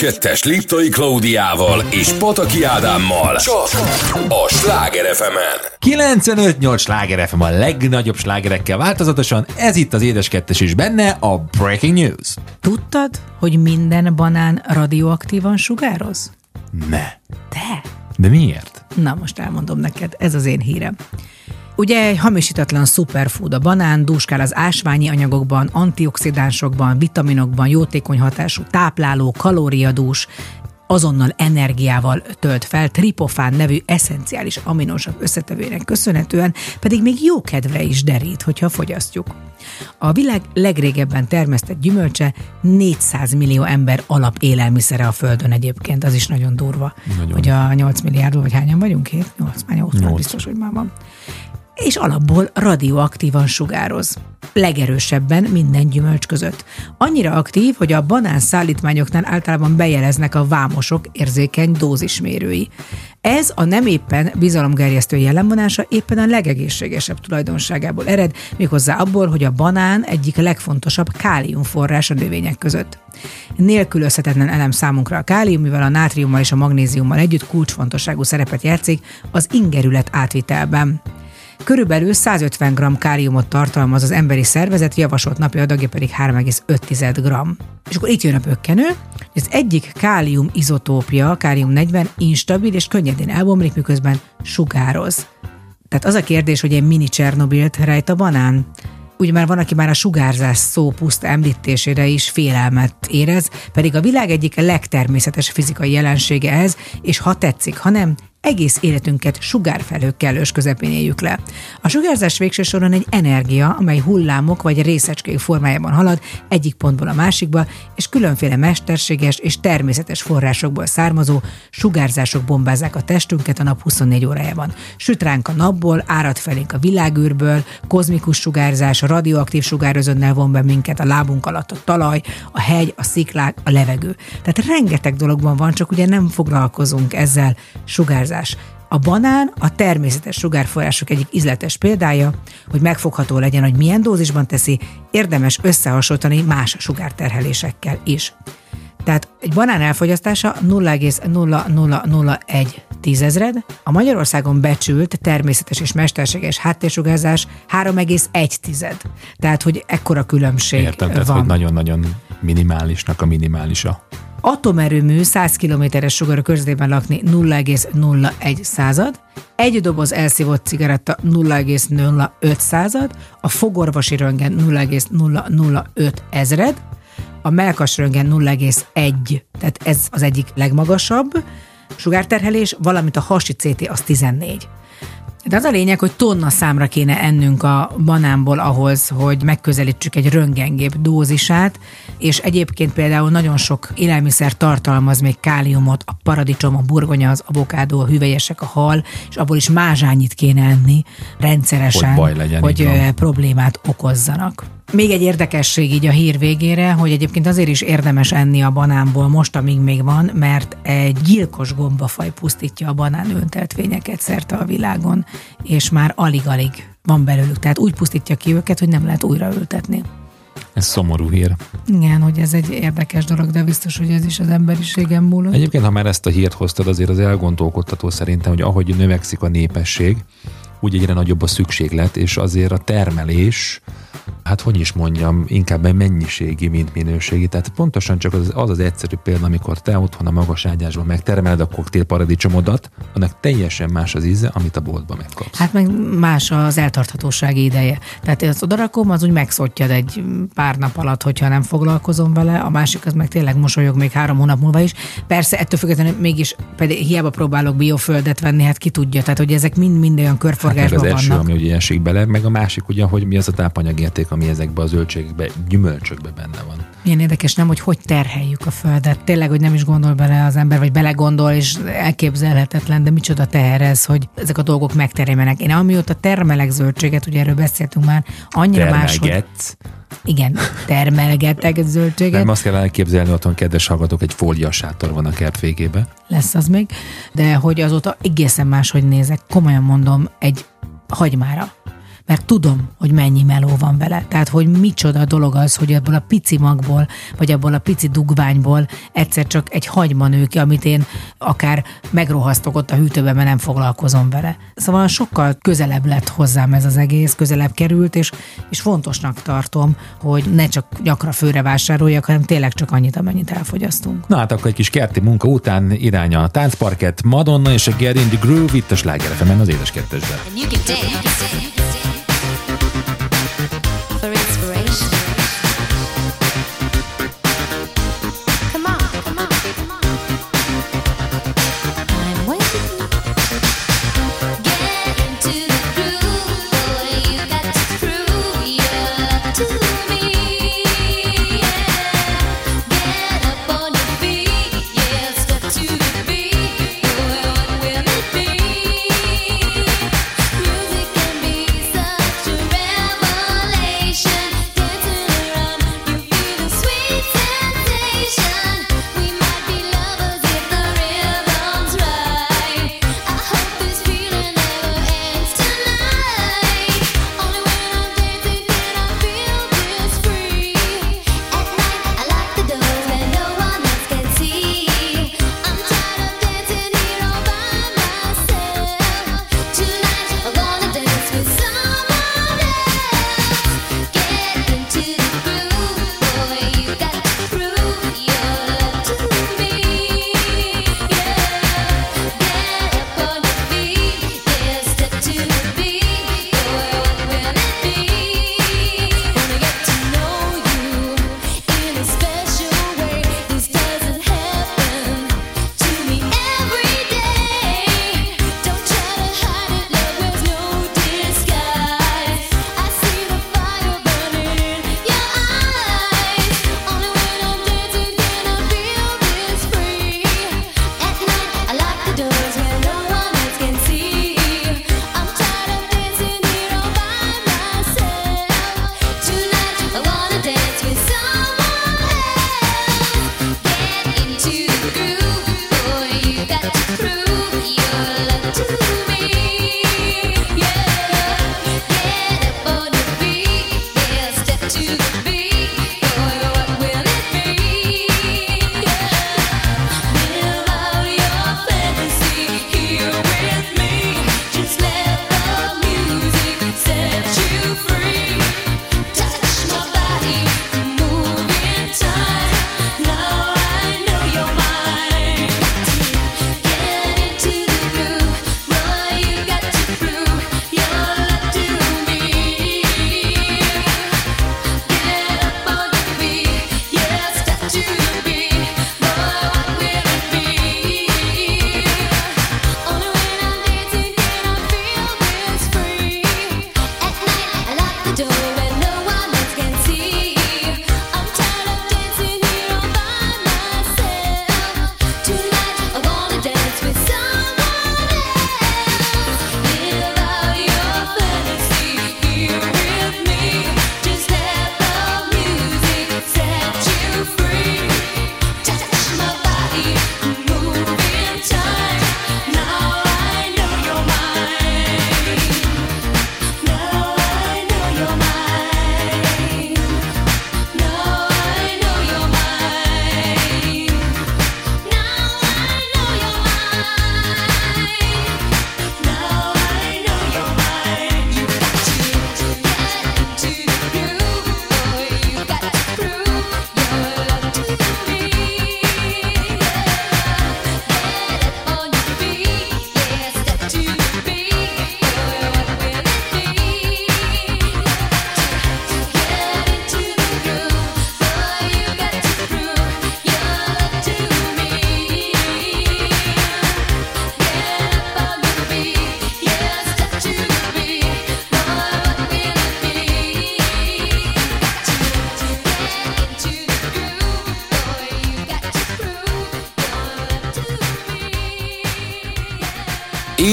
[SPEAKER 1] 2-es Liptai Klaudiával és Pataki Ádámmal. Csak a Sláger fm
[SPEAKER 2] 95-8 Sláger FM a legnagyobb slágerekkel változatosan. Ez itt az Édes 2 is benne, a Breaking News.
[SPEAKER 3] Tudtad, hogy minden banán radioaktívan sugároz?
[SPEAKER 2] Ne.
[SPEAKER 3] De?
[SPEAKER 2] De miért?
[SPEAKER 3] Na most elmondom neked, ez az én hírem. Ugye egy hamisítatlan superfood a banán, dúskál az ásványi anyagokban, antioxidánsokban, vitaminokban, jótékony hatású tápláló, kalóriadús, azonnal energiával tölt fel, tripofán nevű eszenciális aminosav összetevőnek köszönhetően pedig még jó kedvre is derít, hogyha fogyasztjuk. A világ legrégebben termesztett gyümölcse 400 millió ember alap élelmiszere a Földön egyébként, az is nagyon durva,
[SPEAKER 2] Nagyon.
[SPEAKER 3] hogy a 8 milliárdból, vagy hányan vagyunk? 7? 8, már 8, már
[SPEAKER 2] Nyolc.
[SPEAKER 3] biztos, hogy már van és alapból radioaktívan sugároz. Legerősebben minden gyümölcs között. Annyira aktív, hogy a banán szállítmányoknál általában bejeleznek a vámosok érzékeny dózismérői. Ez a nem éppen bizalomgerjesztő jellemvonása éppen a legegészségesebb tulajdonságából ered, méghozzá abból, hogy a banán egyik legfontosabb káliumforrás a növények között. Nélkülözhetetlen elem számunkra a kálium, mivel a nátriummal és a magnéziummal együtt kulcsfontosságú szerepet játszik az ingerület átvitelben. Körülbelül 150 g káliumot tartalmaz az emberi szervezet, javasolt napi adagja pedig 3,5 g. És akkor itt jön a pökkenő, hogy az egyik kálium izotópja, kálium 40 instabil és könnyedén elbomlik, miközben sugároz. Tehát az a kérdés, hogy egy mini Csernobilt rejt a banán? Ugye már van, aki már a sugárzás szó puszta említésére is félelmet érez, pedig a világ egyik legtermészetes fizikai jelensége ez, és ha tetszik, ha nem, egész életünket sugárfelhőkkel ős közepén éljük le. A sugárzás végső soron egy energia, amely hullámok vagy részecskék formájában halad egyik pontból a másikba, és különféle mesterséges és természetes forrásokból származó sugárzások bombázzák a testünket a nap 24 órájában. Süt ránk a napból, árad felénk a világűrből, kozmikus sugárzás, radioaktív sugározónnál von be minket a lábunk alatt a talaj, a hegy, a sziklák, a levegő. Tehát rengeteg dologban van, csak ugye nem foglalkozunk ezzel sugárzás. A banán a természetes sugárforrások egyik ízletes példája, hogy megfogható legyen, hogy milyen dózisban teszi, érdemes összehasonlítani más sugárterhelésekkel is. Tehát egy banán elfogyasztása 0,0001 tízezred, a Magyarországon becsült természetes és mesterséges háttérsugárzás 3,1 tized. Tehát, hogy ekkora különbség
[SPEAKER 2] Értem, tehát
[SPEAKER 3] van.
[SPEAKER 2] hogy nagyon-nagyon minimálisnak a minimálisa.
[SPEAKER 3] Atomerőmű 100 kilométeres sugarú körzetében lakni 0,01 század, egy doboz elszívott cigaretta 0,05 század, a fogorvosi röntgen 0,005 ezred, a melkas röntgen 0,1, tehát ez az egyik legmagasabb sugárterhelés, valamint a hasi CT az 14. De az a lényeg, hogy tonna számra kéne ennünk a banánból ahhoz, hogy megközelítsük egy röntgengép dózisát, és egyébként például nagyon sok élelmiszer tartalmaz még káliumot, a paradicsom, a burgonya, az avokádó, a hüvelyesek, a hal, és abból is mázsányit kéne enni rendszeresen,
[SPEAKER 2] Hogy baj legyen,
[SPEAKER 3] hogy problémát okozzanak. Még egy érdekesség így a hír végére, hogy egyébként azért is érdemes enni a banánból most, amíg még van, mert egy gyilkos gombafaj pusztítja a banán önteltvényeket szerte a világon, és már alig-alig van belőlük. Tehát úgy pusztítja ki őket, hogy nem lehet újra ültetni.
[SPEAKER 2] Ez szomorú hír.
[SPEAKER 3] Igen, hogy ez egy érdekes dolog, de biztos, hogy ez is az emberiségen múlott.
[SPEAKER 2] Egyébként, ha már ezt a hírt hoztad, azért az elgondolkodtató szerintem, hogy ahogy növekszik a népesség, úgy egyre nagyobb a szükséglet, és azért a termelés, hát hogy is mondjam, inkább mennyiségi, mint minőségi. Tehát pontosan csak az az, az egyszerű példa, amikor te otthon a magas ágyásban megtermeled a koktélparadicsomodat, annak teljesen más az íze, amit a boltban megkapsz.
[SPEAKER 3] Hát meg más az eltarthatósági ideje. Tehát azt odarakom, az úgy megszottyad egy pár nap alatt, hogyha nem foglalkozom vele, a másik az meg tényleg mosolyog még három hónap múlva is. Persze ettől függetlenül mégis pedig hiába próbálok bioföldet venni, hát ki tudja, tehát hogy ezek mind-mind olyan
[SPEAKER 2] Hát meg
[SPEAKER 3] körforgásban
[SPEAKER 2] az első,
[SPEAKER 3] vannak.
[SPEAKER 2] ami ugye esik bele, meg a másik ugye, hogy mi az a tápanyagérték, ami ezekbe a zöldségekbe, gyümölcsökbe benne van.
[SPEAKER 3] Milyen érdekes, nem, hogy hogy terheljük a földet. Tényleg, hogy nem is gondol bele az ember, vagy belegondol, és elképzelhetetlen, de micsoda teher ez, hogy ezek a dolgok megteremjenek. Én amióta termelek zöldséget, ugye erről beszéltünk már, annyira más, hogy
[SPEAKER 2] Termelgetsz.
[SPEAKER 3] igen, termelgetek zöldséget.
[SPEAKER 2] Nem azt kell elképzelni, otthon kedves hallgatók, egy fólia sátor van a kert végébe.
[SPEAKER 3] lesz az még, de hogy azóta egészen máshogy nézek, komolyan mondom, egy hagymára mert tudom, hogy mennyi meló van vele. Tehát, hogy micsoda dolog az, hogy ebből a pici magból, vagy ebből a pici dugványból egyszer csak egy hagyma nő ki, amit én akár megrohasztok ott a hűtőben, mert nem foglalkozom vele. Szóval sokkal közelebb lett hozzám ez az egész, közelebb került, és, és fontosnak tartom, hogy ne csak gyakran főre vásároljak, hanem tényleg csak annyit, amennyit elfogyasztunk.
[SPEAKER 2] Na hát akkor egy kis kerti munka után irány a táncparket, Madonna és a Get in the Groove itt a Sláger az édes kettesben.
[SPEAKER 8] And you can dance.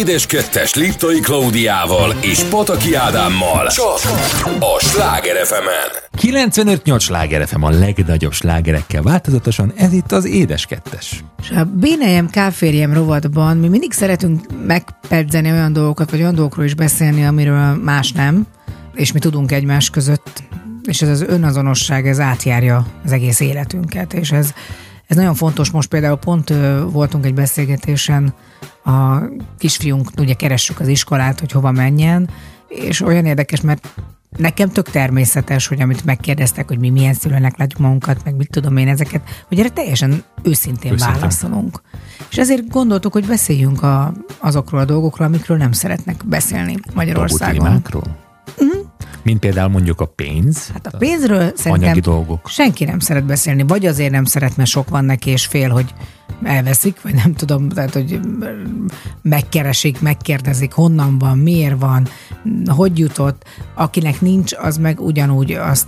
[SPEAKER 1] Édes Kettes Liptai Klaudiával és Pataki Ádámmal. Csak a Sláger fm
[SPEAKER 2] 95-8 Sláger FM a legnagyobb slágerekkel változatosan, ez itt az Édes Kettes.
[SPEAKER 3] És a Bénejem Káférjem rovatban mi mindig szeretünk megpedzeni olyan dolgokat, vagy olyan dolgokról is beszélni, amiről más nem, és mi tudunk egymás között, és ez az önazonosság, ez átjárja az egész életünket, és ez, ez nagyon fontos, most például pont voltunk egy beszélgetésen a kisfiunk, ugye keressük az iskolát, hogy hova menjen, és olyan érdekes, mert nekem tök természetes, hogy amit megkérdeztek, hogy mi milyen szülőnek látjuk magunkat, meg mit tudom én ezeket, hogy erre teljesen őszintén,
[SPEAKER 2] Őszintén.
[SPEAKER 3] válaszolunk. És ezért gondoltuk, hogy beszéljünk a, azokról a dolgokról, amikről nem szeretnek beszélni
[SPEAKER 2] Tabu
[SPEAKER 3] Magyarországon.
[SPEAKER 2] témákról? Mint például mondjuk a pénz.
[SPEAKER 3] Hát a pénzről szerintem
[SPEAKER 2] Anyagi dolgok.
[SPEAKER 3] senki nem szeret beszélni, vagy azért nem szeret, mert sok van neki, és fél, hogy elveszik, vagy nem tudom, tehát, hogy megkeresik, megkérdezik, honnan van, miért van, hogy jutott. Akinek nincs, az meg ugyanúgy azt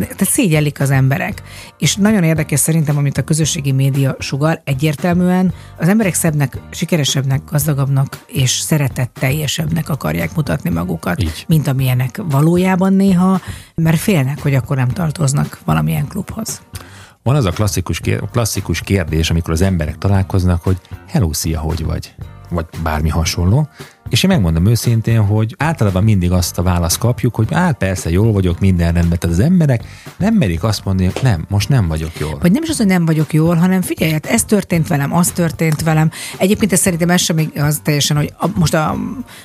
[SPEAKER 3] tehát szégyellik az emberek. És nagyon érdekes szerintem, amit a közösségi média sugal, egyértelműen az emberek szebbnek, sikeresebbnek, gazdagabbnak és szeretetteljesebbnek akarják mutatni magukat,
[SPEAKER 2] Így.
[SPEAKER 3] mint amilyenek valójában néha, mert félnek, hogy akkor nem tartoznak valamilyen klubhoz.
[SPEAKER 2] Van az a klasszikus, klasszikus kérdés, amikor az emberek találkoznak, hogy hello, szia, hogy vagy? Vagy bármi hasonló. És én megmondom őszintén, hogy általában mindig azt a választ kapjuk, hogy hát persze, jól vagyok, minden rendben. Tehát az emberek nem merik azt mondani, hogy nem, most nem vagyok jól.
[SPEAKER 3] Vagy nem is az, hogy nem vagyok jól, hanem figyelj, hát ez történt velem, az történt velem. Egyébként ez szerintem ez sem az teljesen, hogy a, most a,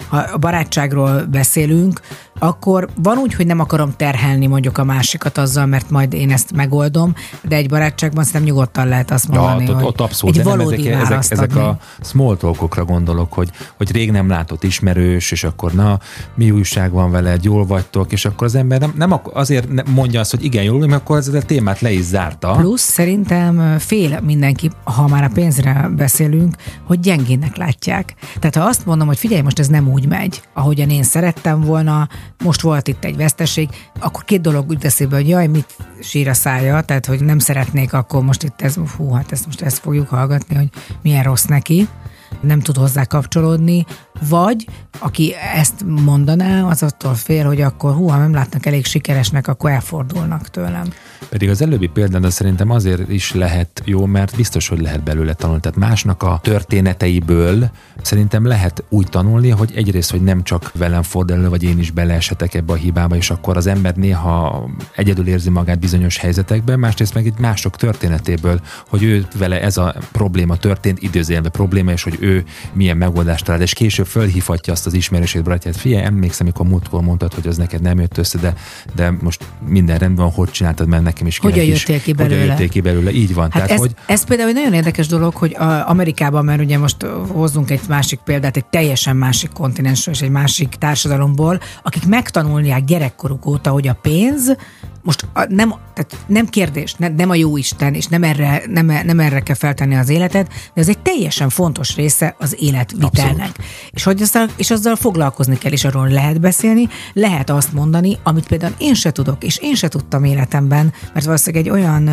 [SPEAKER 3] ha a barátságról beszélünk, akkor van úgy, hogy nem akarom terhelni mondjuk a másikat azzal, mert majd én ezt megoldom, de egy barátságban szerintem nyugodtan lehet azt
[SPEAKER 2] Ja,
[SPEAKER 3] mondani,
[SPEAKER 2] ott,
[SPEAKER 3] hogy
[SPEAKER 2] ott abszolút,
[SPEAKER 3] egy valódi
[SPEAKER 2] ezek, ezek, ezek a small talkokra gondolok, hogy, hogy rég nem látott ismerős, és akkor na, mi újság van veled, jól vagytok, és akkor az ember nem, nem azért mondja azt, hogy igen, jól, mert akkor ez a témát le is zárta.
[SPEAKER 3] Plusz szerintem fél mindenki, ha már a pénzre beszélünk, hogy gyengének látják. Tehát ha azt mondom, hogy figyelj, most ez nem úgy megy, ahogyan én szerettem volna, most volt itt egy veszteség, akkor két dolog úgy eszébe, hogy jaj, mit sír a szája, tehát hogy nem szeretnék, akkor most itt ez, hú, hát ezt most ezt fogjuk hallgatni, hogy milyen rossz neki nem tud hozzá kapcsolódni, vagy aki ezt mondaná, az attól fél, hogy akkor hú, ha nem látnak elég sikeresnek, akkor elfordulnak tőlem.
[SPEAKER 2] Pedig az előbbi példán az szerintem azért is lehet jó, mert biztos, hogy lehet belőle tanulni. Tehát másnak a történeteiből szerintem lehet úgy tanulni, hogy egyrészt, hogy nem csak velem fordul elő, vagy én is beleesetek ebbe a hibába, és akkor az ember néha egyedül érzi magát bizonyos helyzetekben, másrészt meg egy mások történetéből, hogy ő vele ez a probléma történt, időzélve probléma, és hogy ő milyen megoldást talált, és később fölhívhatja azt az ismerősét, barátját, figyelj, emlékszem, amikor múltkor mondtad, hogy az neked nem jött össze, de, de most minden rendben van, hogy csináltad, mert nekem is
[SPEAKER 3] Hogyan jöttél ki
[SPEAKER 2] hogyan
[SPEAKER 3] belőle?
[SPEAKER 2] jöttél ki belőle, így van.
[SPEAKER 3] Hát
[SPEAKER 2] Tehát,
[SPEAKER 3] ez,
[SPEAKER 2] hogy
[SPEAKER 3] ez például egy nagyon érdekes dolog, hogy a Amerikában, mert ugye most hozzunk egy másik példát, egy teljesen másik kontinensről és egy másik társadalomból, akik megtanulják gyerekkoruk óta, hogy a pénz most a, nem, tehát nem kérdés, ne, nem a jó Isten, és nem erre, nem, nem erre kell feltenni az életet, de ez egy teljesen fontos része az életvitelnek.
[SPEAKER 2] Abszolút.
[SPEAKER 3] És, hogy azzal, és azzal foglalkozni kell, és arról lehet beszélni, lehet azt mondani, amit például én se tudok, és én se tudtam életemben, mert valószínűleg egy olyan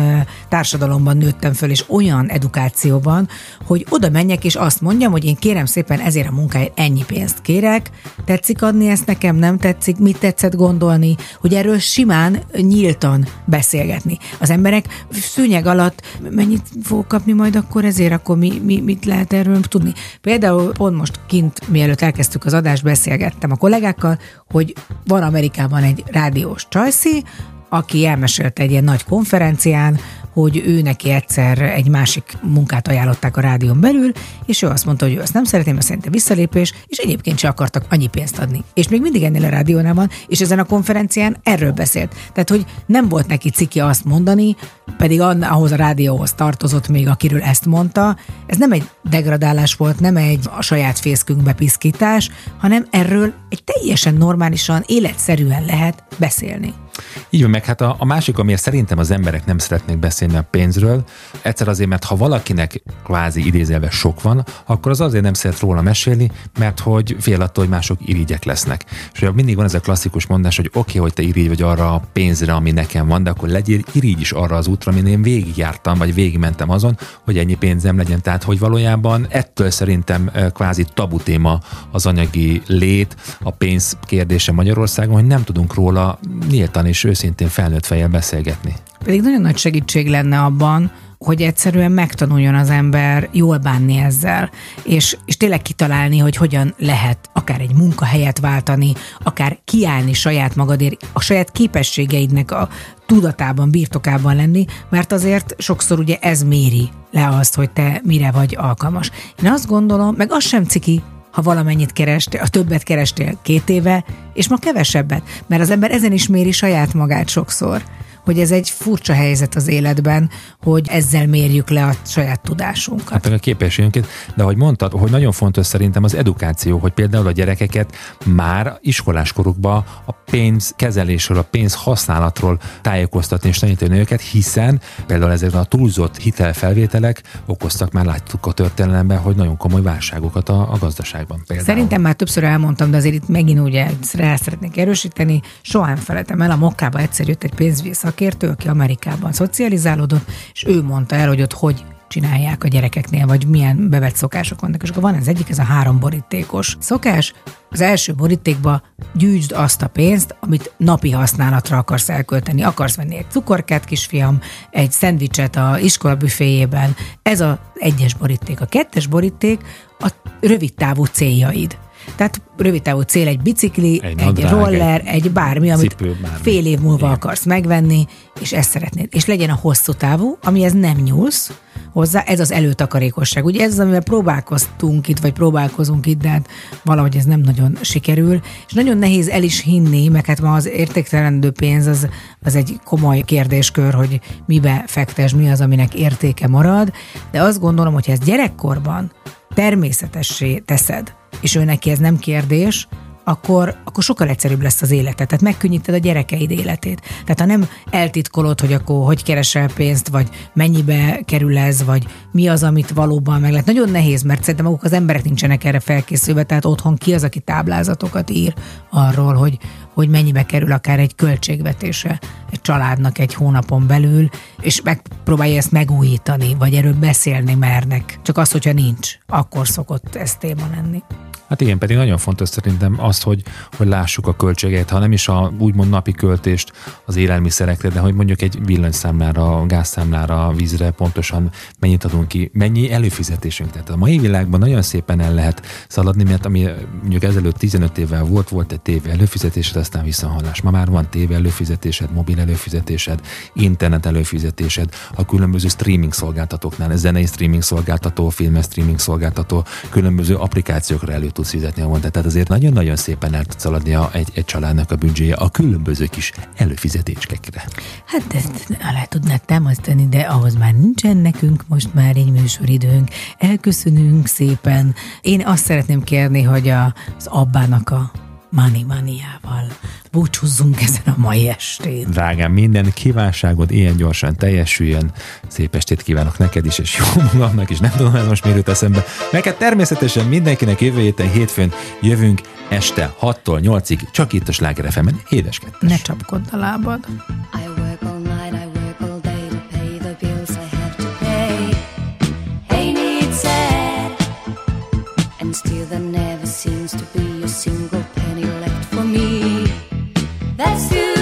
[SPEAKER 3] társadalomban nőttem föl, és olyan edukációban, hogy oda menjek, és azt mondjam, hogy én kérem szépen ezért a munkáért ennyi pénzt kérek, tetszik adni ezt nekem, nem tetszik, mit tetszett gondolni, hogy erről simán, nyíltan beszélgetni. Az emberek szőnyeg alatt mennyit fog kapni majd akkor ezért, akkor mi, mi, mit lehet erről tudni. Például pont most kint, mielőtt elkezdtük az adást, beszélgettem a kollégákkal, hogy van Amerikában egy rádiós csajszi, aki elmesélte egy ilyen nagy konferencián, hogy ő neki egyszer egy másik munkát ajánlották a rádión belül, és ő azt mondta, hogy ő azt nem szeretné, mert szerinte visszalépés, és egyébként se akartak annyi pénzt adni. És még mindig ennél a rádiónál van, és ezen a konferencián erről beszélt. Tehát, hogy nem volt neki ciki azt mondani, pedig ahhoz a rádióhoz tartozott még, akiről ezt mondta. Ez nem egy degradálás volt, nem egy a saját fészkünkbe piszkítás, hanem erről egy teljesen normálisan, életszerűen lehet beszélni.
[SPEAKER 2] Így van, meg hát a, a másik, amiért szerintem az emberek nem szeretnék beszélni a pénzről, egyszer azért, mert ha valakinek kvázi idézelve sok van, akkor az azért nem szeret róla mesélni, mert hogy fél attól, hogy mások irigyek lesznek. És ugye mindig van ez a klasszikus mondás, hogy oké, okay, hogy te irigy vagy arra a pénzre, ami nekem van, de akkor legyél irigy is arra az útra, amin én végigjártam, vagy végigmentem azon, hogy ennyi pénzem legyen. Tehát, hogy valójában ettől szerintem kvázi tabu téma az anyagi lét, a pénz kérdése Magyarországon, hogy nem tudunk róla nyíltan és őszintén felnőtt fejjel beszélgetni.
[SPEAKER 3] Pedig nagyon nagy segítség lenne abban, hogy egyszerűen megtanuljon az ember jól bánni ezzel, és, és tényleg kitalálni, hogy hogyan lehet akár egy munkahelyet váltani, akár kiállni saját magadért, a saját képességeidnek a tudatában, birtokában lenni, mert azért sokszor ugye ez méri le azt, hogy te mire vagy alkalmas. Én azt gondolom, meg az sem ciki, ha valamennyit kerestél, a többet kerestél két éve, és ma kevesebbet, mert az ember ezen is méri saját magát sokszor hogy ez egy furcsa helyzet az életben, hogy ezzel mérjük le a saját tudásunkat.
[SPEAKER 2] Hát meg a képességünket, de ahogy mondtad, hogy nagyon fontos szerintem az edukáció, hogy például a gyerekeket már iskoláskorukban a pénz kezelésről, a pénz használatról tájékoztatni és tanítani őket, hiszen például ezek a túlzott hitelfelvételek okoztak már láttuk a történelemben, hogy nagyon komoly válságokat a, a gazdaságban. Például.
[SPEAKER 3] Szerintem már többször elmondtam, de azért itt megint ugye rá szeretnék erősíteni, soha nem felejtem el, a mokkába egyszer jött egy pénzügyi szakértő, aki Amerikában szocializálódott, és ő mondta el, hogy ott hogy csinálják a gyerekeknél, vagy milyen bevett szokások vannak. És akkor van az egyik, ez a három borítékos szokás. Az első borítékba gyűjtsd azt a pénzt, amit napi használatra akarsz elkölteni. Akarsz venni egy cukorkát, kisfiam, egy szendvicset a iskola büféjében. Ez az egyes boríték. A kettes boríték a rövid távú céljaid. Tehát rövid távú cél egy bicikli,
[SPEAKER 2] Egy
[SPEAKER 3] egy,
[SPEAKER 2] nadrág,
[SPEAKER 3] egy roller, egy bármi, amit
[SPEAKER 2] cipő, bármi.
[SPEAKER 3] fél év múlva
[SPEAKER 2] Igen.
[SPEAKER 3] akarsz megvenni, és ezt szeretnéd. És legyen a hosszú távú, amihez nem nyúlsz hozzá, ez az előtakarékosság. Ugye ez az, amivel próbálkoztunk itt, vagy próbálkozunk itt, de hát valahogy ez nem nagyon sikerül. És nagyon nehéz el is hinni, meg hát ma az értéktelenedő pénz az, az egy komoly kérdéskör, hogy mibe fektes, mi az, aminek értéke marad. De azt gondolom, hogy ha ezt gyerekkorban természetessé teszed, és ő neki ez nem kérdés, akkor, akkor sokkal egyszerűbb lesz az életed. Tehát megkönnyíted a gyerekeid életét. Tehát ha nem eltitkolod, hogy akkor hogy keresel pénzt, vagy mennyibe kerül ez, vagy mi az, amit valóban meg lehet. Nagyon nehéz, mert szerintem maguk az emberek nincsenek erre felkészülve, tehát otthon ki az, aki táblázatokat ír arról, hogy, hogy mennyibe kerül akár egy költségvetése egy családnak egy hónapon belül, és megpróbálja ezt megújítani, vagy erről beszélni mernek. Csak az, hogyha nincs, akkor szokott ez téma lenni.
[SPEAKER 2] Hát igen, pedig nagyon fontos szerintem az, hogy, hogy lássuk a költségeit, ha nem is a úgymond napi költést az élelmiszerekre, de hogy mondjuk egy villanyszámlára, gázszámlára, vízre pontosan mennyit adunk ki, mennyi előfizetésünk. Tehát a mai világban nagyon szépen el lehet szaladni, mert ami mondjuk ezelőtt 15 évvel volt, volt egy tévé előfizetésed, aztán visszahallás. Ma már van tévé előfizetésed, mobil előfizetésed, internet előfizetésed, a különböző streaming szolgáltatóknál, zenei streaming szolgáltató, filmes streaming szolgáltató, különböző applikációkra elő tudsz fizetni a mondat. Tehát azért nagyon-nagyon szépen el tudsz szaladni a, egy, egy családnak a büdzséje a különböző kis előfizetéskekre.
[SPEAKER 3] Hát ezt alá tudnád támasztani, de ahhoz már nincsen nekünk most már egy műsoridőnk. Elköszönünk szépen. Én azt szeretném kérni, hogy a, az abbának a Money Maniával búcsúzzunk ezen a mai estén.
[SPEAKER 2] Drágám, minden kívánságod ilyen gyorsan teljesüljön. Szép estét kívánok neked is, és jó magamnak is. Nem tudom, ez most miért eszembe. Neked természetesen mindenkinek jövő héten hétfőn jövünk este 6-tól 8-ig, csak itt a Sláger FM-en, édeskedtes.
[SPEAKER 3] Ne csapkodd a lábad.
[SPEAKER 8] I That's you.